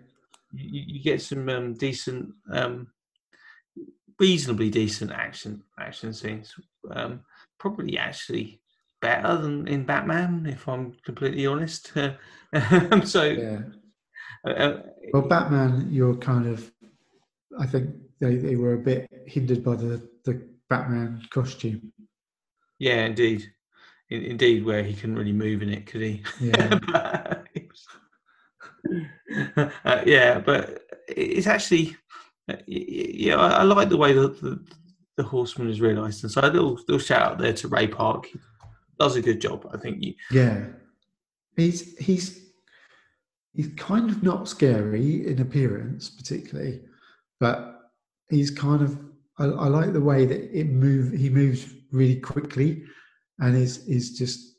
you, you get some um, decent, um, reasonably decent action action scenes. Um, probably actually better than in Batman, if I'm completely honest. Um, so, Yeah. uh, uh, Well, Batman, you're kind of. I think they, they were a bit hindered by the the Batman costume. yeah, indeed, in, indeed, where he couldn't really move in it, could he? Yeah. uh, yeah, but it's actually, Uh, yeah, I, I like the way that the, the horseman is realised, and so a little, little shout out there to Ray Park. He does a good job, I think. Yeah, he's he's he's kind of not scary in appearance, particularly, but he's kind of. I, I like the way that it move. He moves really quickly, and is is just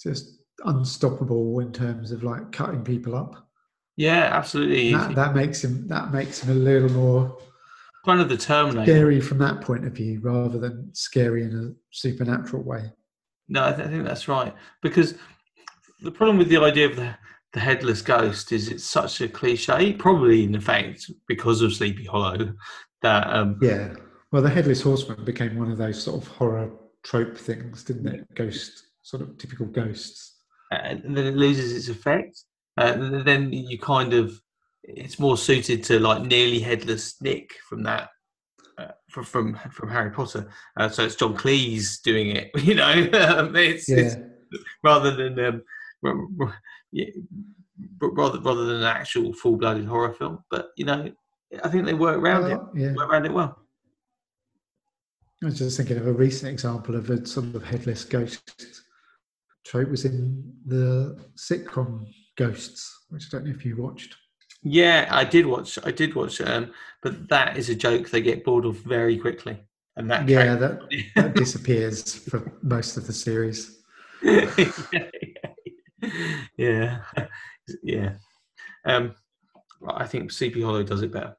just unstoppable in terms of like cutting people up. Yeah, absolutely. That, that makes him that makes him a little more kind of the Terminator. scary from that point of view, rather than scary in a supernatural way. No, I, th- I think that's right. Because the problem with the idea of the, the headless ghost is it's such a cliche, probably in effect because of Sleepy Hollow, that um, Yeah. Well, the headless horseman became one of those sort of horror trope things, didn't it? Ghost, sort of typical ghosts. and then it loses its effect. Uh, then you kind of, it's more suited to like nearly headless Nick from that. Uh, from, from from Harry Potter, uh, so it's John Cleese doing it. You know, um, it's, it's rather than um, r- r- yeah, rather rather than an actual full blooded horror film. But you know, I think they work around it. Yeah. Work around it well. I was just thinking of a recent example of a sort of headless ghost trope was in the sitcom Ghosts, which I don't know if you watched. Yeah, I did watch. I did watch. Um, but that is a joke they get bored of very quickly, and that Yeah, that, that disappears for most of the series. yeah, yeah. Um, I think Sleepy Hollow does it better.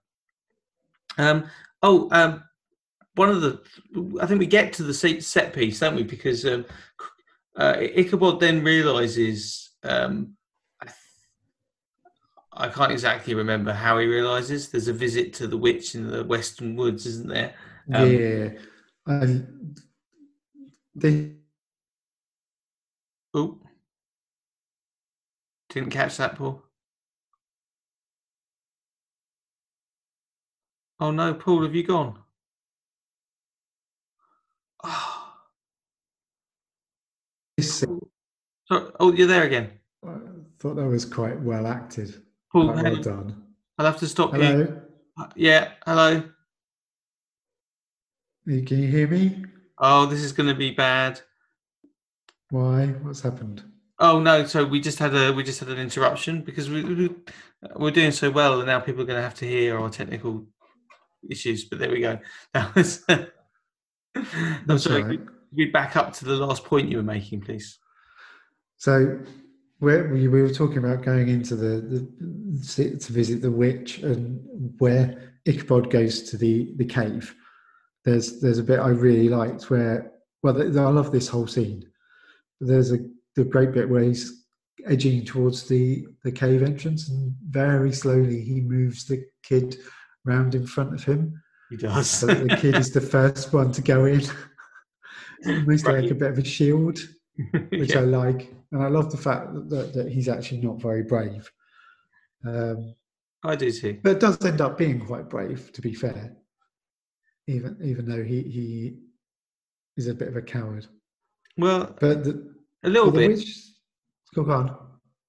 Um, oh, um, one of the, I think we get to the set, piece, don't we? Because um, uh, Ichabod then realizes, um, I can't exactly remember how he realizes. There's a visit to the witch in the western woods, isn't there? Um, yeah, I, they, Oh, didn't catch that, Paul. Oh no, Paul, have you gone? Oh, sorry. oh you're there again. I thought that was quite well acted. Well done. I'll have to stop you. Hello, Uh, Yeah, hello. You- can you hear me? Oh, this is going to be bad. Why? What's happened? Oh no, so we just had a we just had an interruption because we, we we're doing so well, and now people are going to have to hear our technical issues. But there we go. That was. I'm sorry. right. could we back up to the last point you were making, please? So, where we, we were talking about going into the, the to visit the witch and where Ichabod goes to the the cave. There's there's a bit I really liked where well I love this whole scene. There's a the great bit where he's edging towards the the cave entrance and very slowly he moves the kid round in front of him He does. so the kid is the first one to go in. Almost like a bit of a shield which Yeah. I like, and I love the fact that, that he's actually not very brave. Um, I do too. but it does end up being quite brave, to be fair, even even though he he is a bit of a coward. Well, But the, a little bit. witch, go on.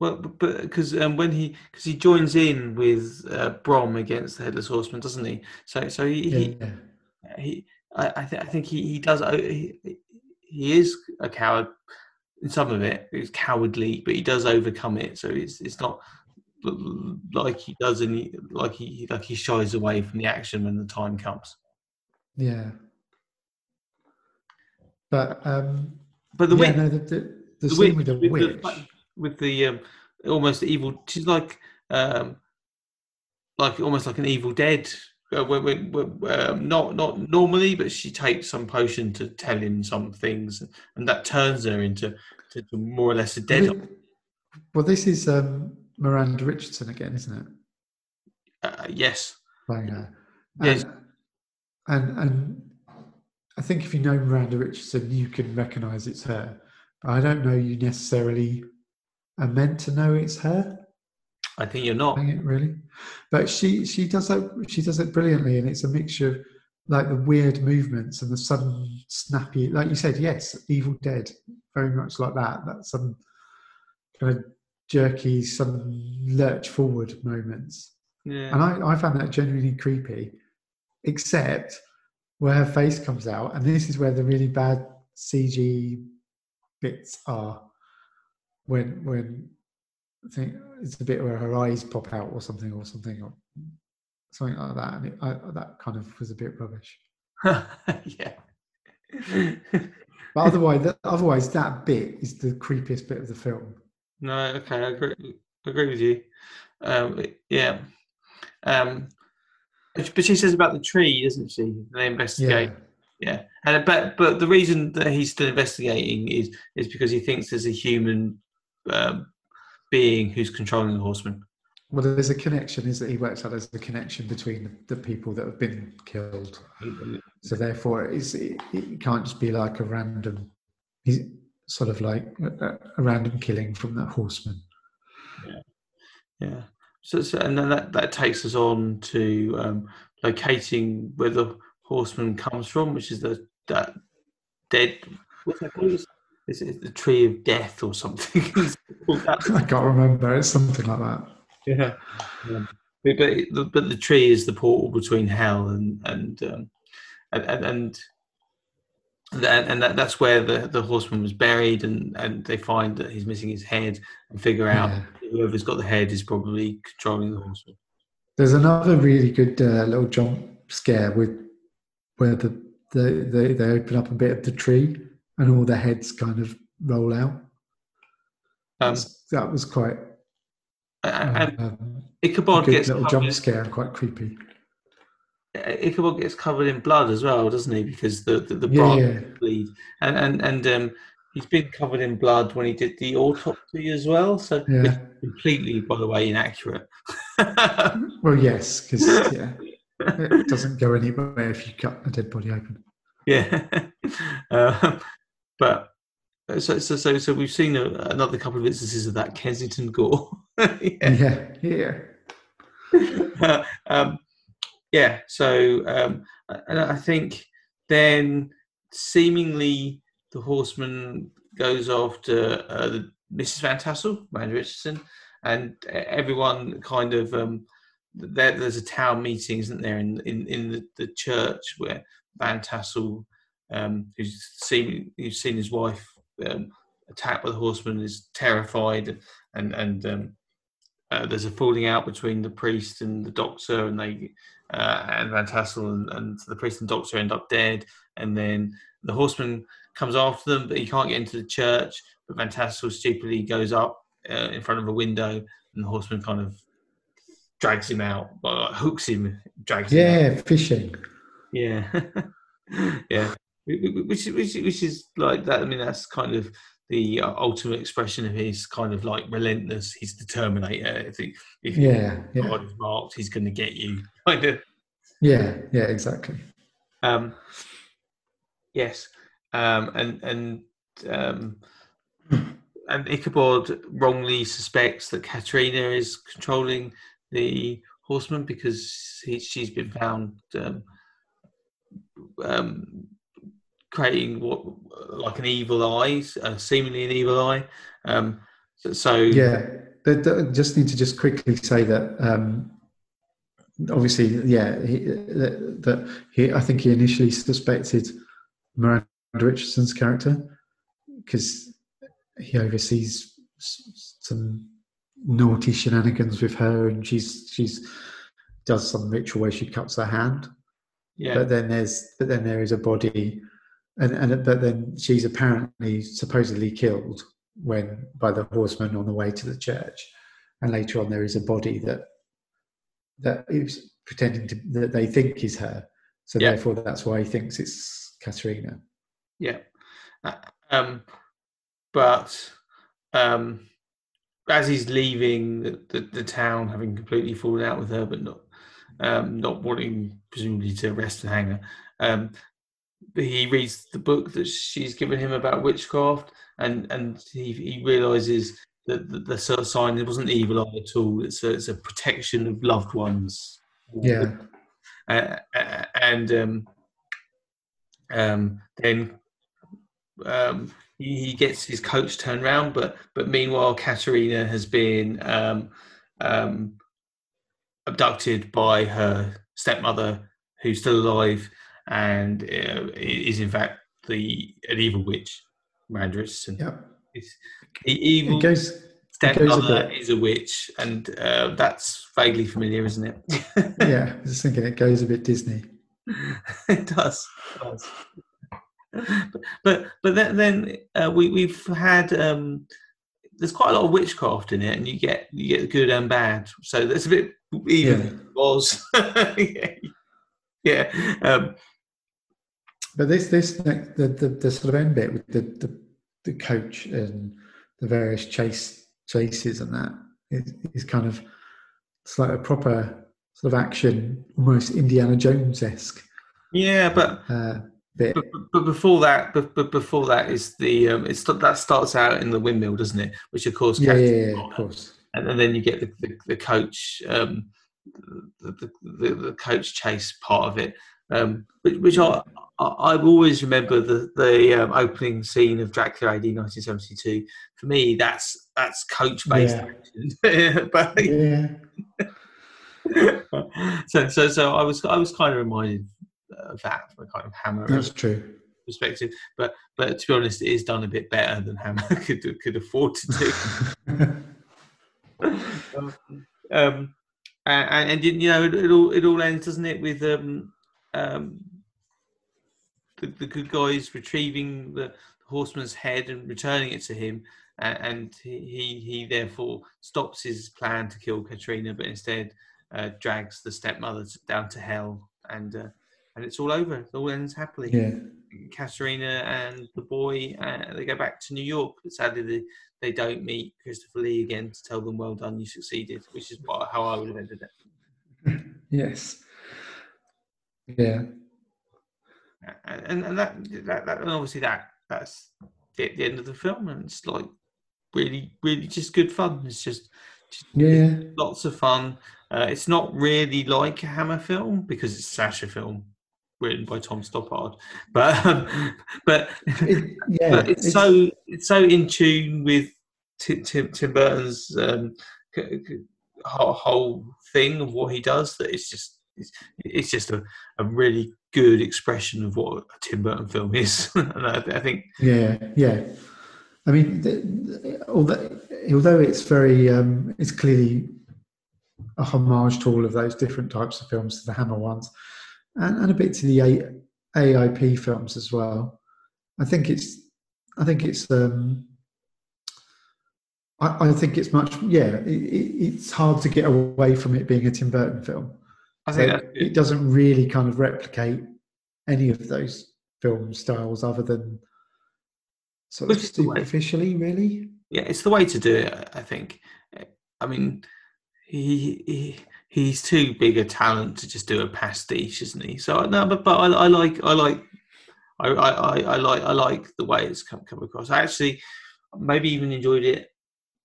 Well, but because um, when he because he joins in with uh, Brom against the headless horseman, doesn't he? So so he he, Yeah, he I I, th- I think he he does uh, he, he is a coward some of it. He's cowardly, but he does overcome it. So it's it's not like he does any like he like he shies away from the action when the time comes. yeah. But um, But the yeah, no, the, the, the the with the witch. with the um, almost evil. She's like um, like almost like an evil dead. Uh, when, when, when, um, not not normally, but she takes some potion to tell him some things, and that turns her into to, to more or less a dead. Well, well, this is um, Miranda Richardson again, isn't it? Uh, yes, playing her. Yes. And, and and I think if you know Miranda Richardson, you can recognise it's her. But I don't know you necessarily are meant to know it's her. I think you're not. It, really. But she she does that she does it brilliantly, and it's a mixture of like the weird movements and the sudden snappy, like you said, yes, Evil Dead, very much like that. That sudden kind of jerky, sudden lurch forward moments. Yeah. And I, I found that genuinely creepy, except where her face comes out. And this is where the really bad CG bits are. When when I think it's a bit where her eyes pop out or something or something or something like that. And it, I, that kind of was a bit rubbish. yeah. But otherwise, that, otherwise that bit is the creepiest bit of the film. no, okay, I agree. Agree with you. um, yeah. Um, but but she says about the tree, doesn't she? They investigate. Yeah. Yeah, and but but the reason that he's still investigating is is because he thinks there's a human um, being who's controlling the horseman. Well, there's a connection, is that he works out there's a connection between the, the people that have been killed. So therefore, it, it can't just be like a random, he's sort of like a, a random killing from that horseman. Yeah. So, so and then that, that takes us on to um, locating where the horseman comes from, which is the that dead. What's that called? Is it the tree of death or something? It's called that. I can't remember. It's something like that. Yeah. Um, but, but, the, but the tree is the portal between hell and and um, and and, and and, and that, that's where the, the horseman was buried, and, and they find that he's missing his head, and figure out Yeah. whoever's got the head is probably controlling the horseman. There's another really good uh, little jump scare with where the, the they they open up a bit of the tree and all the heads kind of roll out. Um, that was quite and um, Ichabod gets little jump scare and quite creepy. Ichabod gets covered in blood as well, doesn't he? Because the the, the Yeah, yeah. bleed, and and and um, he's been covered in blood when he did the autopsy as well. So Yeah. completely, by the way, inaccurate. Well, yes, because yeah, it doesn't go anywhere if you cut a dead body open. yeah, um, but uh, so so so so we've seen a, another couple of instances of that Kensington gore. yeah. Yeah, yeah, um, yeah. So, um, and I think then seemingly the horseman goes after uh, Mrs. Van Tassel, Miranda Richardson, and everyone kind of um, there, there's a town meeting, isn't there, in in, in the, the church where Van Tassel, um, who's seen who's seen his wife um, attacked by the horseman, is terrified, and and um, uh, there's a falling out between the priest and the doctor, and they uh, and Van Tassel and, and the priest and doctor end up dead, and then the horseman comes after them, but he can't get into the church. But Van Tassel stupidly goes up uh, in front of a window, and the horseman kind of drags him out, like, hooks him, drags him yeah. Fishing. Yeah, yeah. Wh- wh- Which, is- which, is- which is like that. I mean, that's kind of the uh, ultimate expression of his kind of like relentless. He's the Terminator. If he, if Yeah, yeah, God is marked, he's going to get you. Kind of. yeah, yeah. Exactly. Um, yes, um, and and um, and Ichabod wrongly suspects that Katrina is controlling the horseman because he, she's been found um, um, creating what like an evil eye, uh, seemingly an evil eye. Um, so, so Yeah. Just need to just quickly say that. Um, obviously, yeah. He, that, that he, I think he initially suspected Miranda Richardson's character because he oversees some naughty shenanigans with her, and she's she's does some ritual where she cuts her hand. yeah, But then there's but then there is a body, and and but then she's apparently supposedly killed when by the horseman on the way to the church, and later on there is a body that that is pretending to that they think is her. So Yeah. therefore, that's why he thinks it's Katerina. Yeah. Uh, Um, but um, as he's leaving the, the, the town, having completely fallen out with her, but not um, not wanting presumably to arrest and hang her, um, he reads the book that she's given him about witchcraft, and and he, he realizes that the, the sign it wasn't evil eye at all. It's a, it's a protection of loved ones. Yeah, uh, uh, and um, um, then um, he, he gets his coach turned round, but but meanwhile, Katerina has been um, um, abducted by her stepmother, who's still alive, and uh, is in fact the an evil witch, Richardson. yeah. It's, the evil It goes. stepmother is a witch, and uh, that's vaguely familiar, isn't it? Yeah, I was thinking it goes a bit Disney. it does. It does. But but, then uh, we we've had um, there's quite a lot of witchcraft in it, and you get you get good and bad. So that's a bit even Yeah. was. yeah, yeah. Um, But this this next, the, the the sort of end bit with the, the the coach and the various chase chases and that is, is kind of it's like a proper sort of action, almost Indiana Jones esque yeah, but uh, bit. but, but before that, but, but before that is the um, it's that starts out in the windmill, doesn't it? Which of course, Yeah, yeah, yeah, of course. and, and then you get the the, the coach um, the, the, the, the coach chase part of it, um, which, which I, I I always remember the the um, opening scene of Dracula AD 1972. For me, that's that's coach based Yeah. action. but Yeah, so so so I was I was kind of reminded of that from a kind of Hammer that's true. perspective. But but to be honest, it is done a bit better than Hammer could could afford to do. um, and, and you know, it, it all it all ends, doesn't it, with um, um, the, the good guys retrieving the horseman's head and returning it to him, and, and he, he he therefore stops his plan to kill Katrina, but instead uh, drags the stepmother down to hell, and uh, and it's all over. It all ends happily. yeah, Katerina and the boy, uh, they go back to New York, but sadly they, they don't meet Christopher Lee again to tell them, well done, you succeeded, which is how I would have ended it. yes, yeah, And, and that, that, that, and obviously that, that's the, the end of the film, and it's like really, really just good fun. It's just, just yeah. lots of fun. Uh, it's not really like a Hammer film because it's a slasher film written by Tom Stoppard, but um, but It, yeah, but it's, so it's so in tune with Tim, Tim, Tim Burton's um, c- c- whole, whole thing of what he does that it's just it's, it's just a, a really good expression of what a Tim Burton film is, I, think Yeah, yeah. I mean, although although it's very, um, it's clearly a homage to all of those different types of films, the Hammer ones, and, and a bit to the a, AIP films as well. I think it's, I think it's, um, I, I think it's much, yeah. It, it's hard to get away from it being a Tim Burton film. I think it doesn't really kind of replicate any of those film styles other than sort of Which is the way- superficially, really. yeah, it's the way to do it. I think. I mean, he, he he's too big a talent to just do a pastiche, isn't he? So no, but but I, I like I like I, I, I I like I like the way it's come come across. I actually maybe even enjoyed it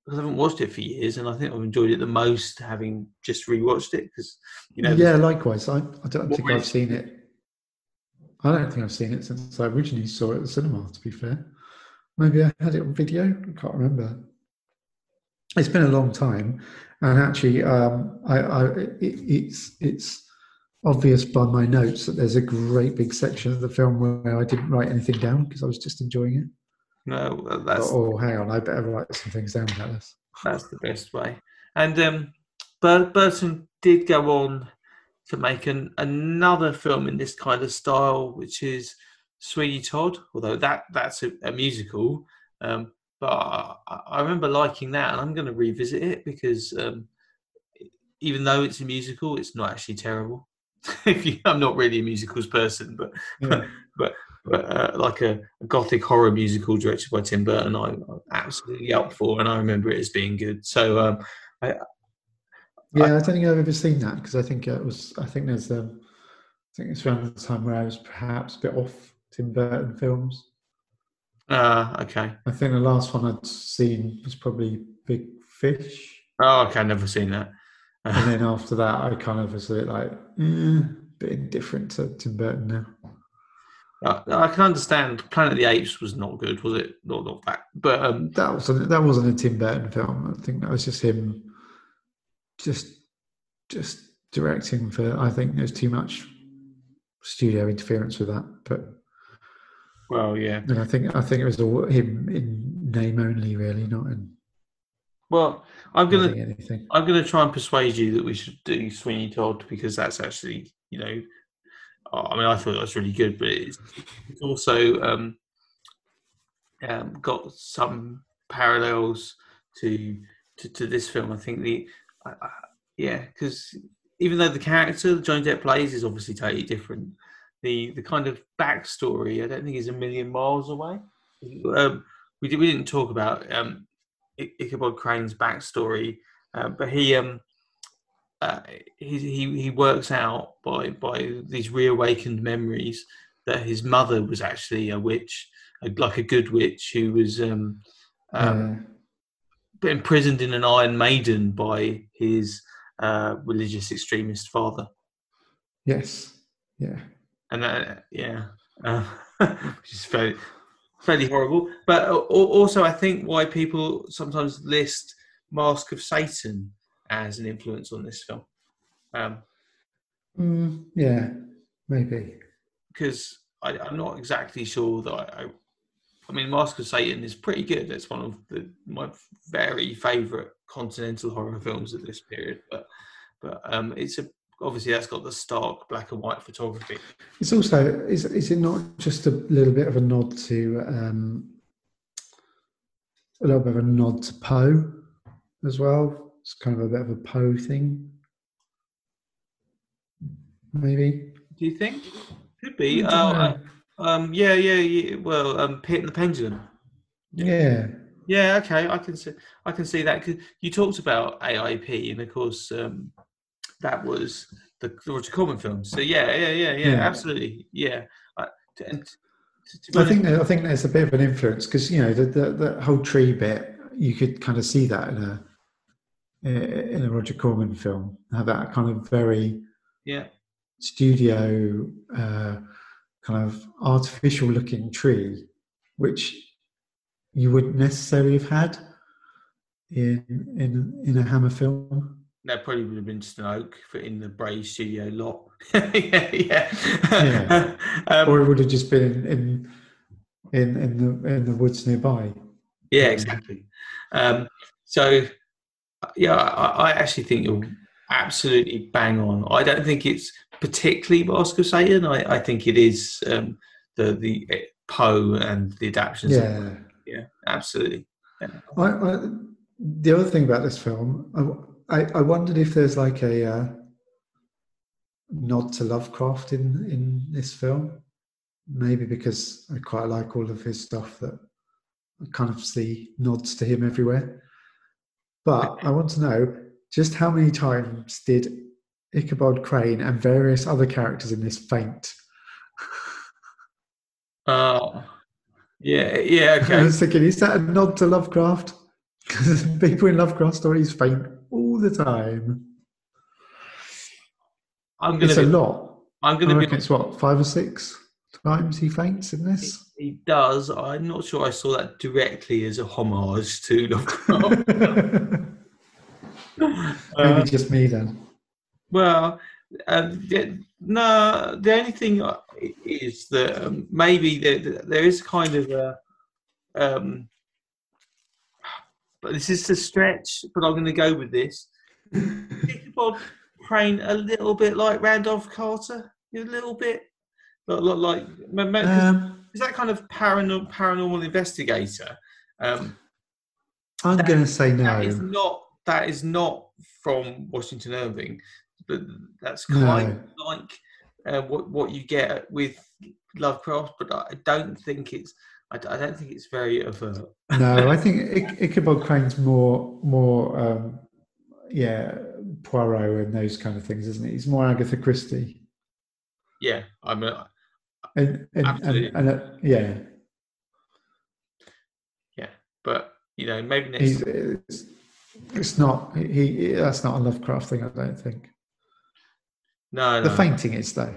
because I haven't watched it for years, and I think I've enjoyed it the most having just rewatched it because you know yeah, likewise. I, I don't think I've seen it. I don't think I've seen it since I originally saw it at the cinema. To be fair, maybe I had it on video. I can't remember. It's been a long time, and actually, um, I, I it, it's it's obvious by my notes that there's a great big section of the film where I didn't write anything down because I was just enjoying it. No that's oh, hang on, I better write some things down about this. That's the best way. And um, Bur- Burton did go on to make an, another film in this kind of style, which is Sweeney Todd. Although that that's a, a musical, um, but I, I remember liking that, and I'm going to revisit it because um, even though it's a musical, it's not actually terrible. if you, I'm not really a musicals person, but Yeah. but uh, like a, a gothic horror musical directed by Tim Burton, I, I'm absolutely up for, and I remember it as being good. So um, Yeah, I don't think I've ever seen that because I think it was. I think there's um, I think it's around the time where I was perhaps a bit off Tim Burton films. uh, okay, I think the last one I'd seen was probably Big Fish, oh, okay, I've never seen that. and then after that, I kind of was a bit like, eh, bit indifferent to Tim Burton now. I, I can understand. Planet of the Apes was not good, was it? Not not that, but um, That wasn't that wasn't a Tim Burton film. I think that was just him, just just directing for. I think there's too much studio interference with that, but. well, yeah. And I think I think it was all him in name only, really, not in Well, I'm gonna anything. I'm going to try and persuade you that we should do Sweeney Todd because that's actually, you know, I mean, I thought that was really good, but it's, also um, um, got some parallels to to, to this film. I think the I, I, yeah, because even though the character Johnny Depp plays is obviously totally different, the the kind of backstory I don't think is a million miles away. Um, we did, we didn't talk about um, Ichabod Crane's backstory, uh, but he um uh, he, he he works out by by these reawakened memories that his mother was actually a witch, a, like a good witch who was um, um, imprisoned in an Iron Maiden by his uh, religious extremist father, yes, yeah, and uh, yeah, uh, which is fairly fairly horrible. But also, I think why people sometimes list Mask of Satan as an influence on this film. Um, mm, yeah, maybe. because I'm not exactly sure that I, I. I mean, Mask of Satan is pretty good. It's one of the, my very favourite continental horror films of this period. But, but um, it's a obviously that's got the stark black and white photography. It's also is is it not just a little bit of a nod to um, a little bit of a nod to Poe as well? It's kind of a bit of a Poe thing, maybe. Do you think? Could be. Oh, um, yeah, yeah, yeah. Well, um, Pit and the Pendulum. yeah, Yeah, okay, I can see. I can see that. 'cause you talked about AIP, and of course, um, that was the, Roger Corman film. So yeah, yeah, yeah, yeah, Yeah. absolutely, yeah. I, and to, to I think I think there's a bit of an influence because you know the, the the whole tree bit you could kind of see that in a in a Roger Corman film have that kind of very yeah, studio uh, kind of artificial looking tree, which you wouldn't necessarily have had in in in a Hammer film. that probably would have been just an oak in the Bray Studio lot. yeah, yeah. Yeah. um, or it would have just been in in in the in the woods nearby. Yeah, exactly. Um, so, yeah, I, I actually think you're absolutely bang on. I don't think it's particularly of Satan. I, I think it is um, the the eh, Poe and the adaptations. Yeah. yeah, absolutely. I, I, the other thing about this film, I, I, I wondered if there's like a uh, nod to Lovecraft in in this film. Maybe because I quite like all of his stuff that I kind of see nods to him everywhere. But I want to know just how many times did Ichabod Crane and various other characters in this faint? Uh, yeah, yeah, I okay. was thinking, is that a nod to Lovecraft? Because people in Lovecraft stories faint all the time. I'm gonna It's a lot. I'm gonna reckon be. it's what five or six times he faints in this. He does. I'm not sure I saw that directly as a homage to Lovecraft. Maybe Uh, just me then. Well, um, the, no. The only thing is that um, maybe there, there is kind of a. Um, but this is a stretch. But I'm going to go with this. Ichabod Crane a little bit like Randolph Carter, a little bit, like like, like ma- ma- 'cause Um, is that kind of paranormal paranormal investigator. Um, I'm going to say no. That is no. not that is not from Washington Irving, but that's No. kind of like uh, what what you get with Lovecraft. But I don't think it's I, I don't think it's very overt. No, I think Ich- Ichabod Crane's more more um, yeah Poirot and those kind of things, isn't it? He's more Agatha Christie. Yeah, I'm a, And and, Absolutely. and uh, yeah, yeah, but you know maybe next. he's it's, it's not he. That's not a Lovecraft thing. I don't think. no, The no. fainting is though.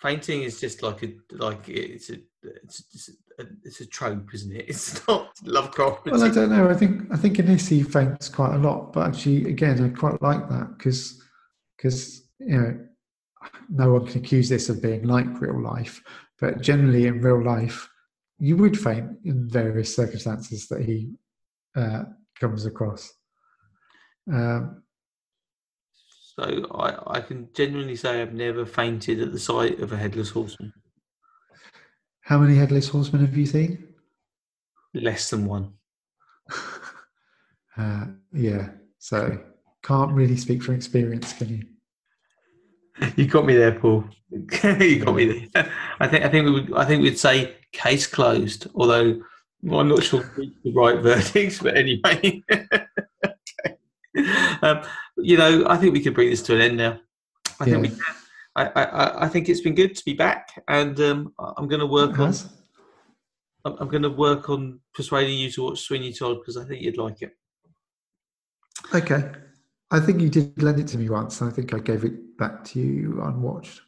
Fainting is just like a like it's a it's it's a, it's a trope, isn't it? It's not Lovecraft. Well, I don't know. I think I think in this he faints quite a lot, but actually, again, I quite like that because because you know no one can accuse this of being like real life, but generally in real life, you would faint in various circumstances that he uh, comes across. Um, So I, I can genuinely say I've never fainted at the sight of a headless horseman. how many headless horsemen have you seen? Less than one. Uh, yeah, so can't really speak from experience, can you? You got me there, Paul. you got me there. I think I think we would I think we'd say case closed. Although well, I'm not sure the right verdicts, but anyway. okay. um, you know, I think we could bring this to an end now. I think we can. I, I, I think it's been good to be back, and um, I'm going to work on. I'm I'm going to work on persuading you to watch Sweeney Todd because I think you'd like it. Okay. I think you did lend it to me once. and I think I gave it back to you unwatched.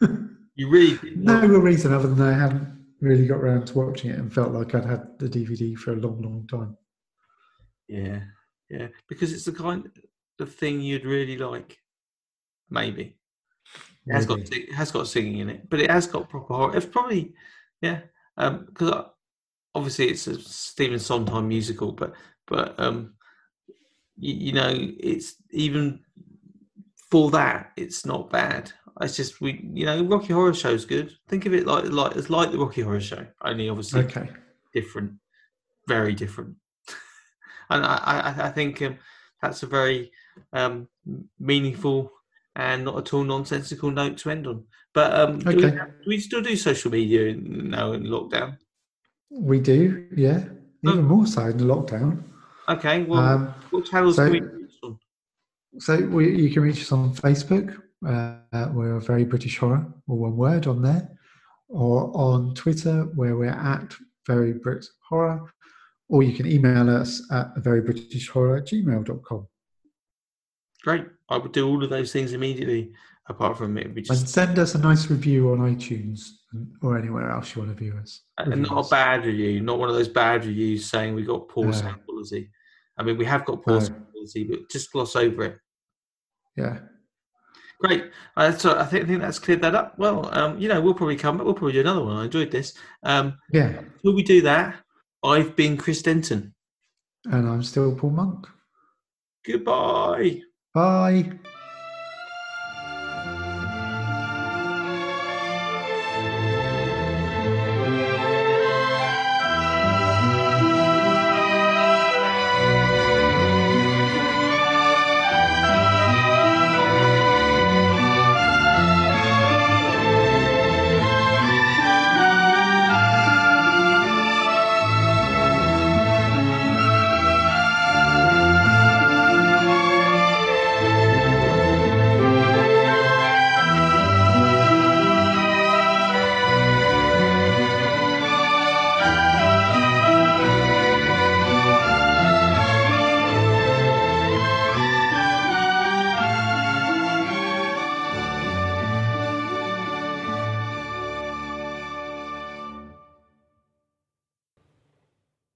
You really No real reason other than I hadn't really got around to watching it and felt like I'd had the DVD for a long, long time. Yeah, yeah, because it's the kind of thing you'd really like. Maybe it has got Maybe. it has got singing in it, but it has got proper horror. It's probably yeah, because obviously it's a Stephen Sondheim musical, but but um, you, you know it's even for that it's not bad. It's just we you know Rocky Horror Show is good. Think of it like like it's like the Rocky Horror Show, only obviously Okay. different, very different. and I, I, I think um, that's a very um, meaningful and not at all nonsensical note to end on. But um, do, we, Okay. do we still do social media now in lockdown? We do, yeah. Even more so in lockdown. Okay, well, Um, what channels so- can we reach on? So we, you can reach us on Facebook. Uh, we're very British horror, or one word on there, or on Twitter where we're at very Brit horror, or you can email us at verybritishhorror at gmail.com. Great. I would do all of those things immediately. Apart from it, we And just send us a nice review on iTunes or anywhere else you want to view us. and not a bad review, not one of those bad reviews saying we got poor sound quality. I mean, we have got poor No. but just gloss over it. Yeah. Great. Uh, so I think, I think that's cleared that up. Well, um, you know, we'll probably come back. We'll probably do another one. I enjoyed this. Um, Yeah. will we do that? I've been Chris Denton. And I'm still Paul Monk. Goodbye. Bye.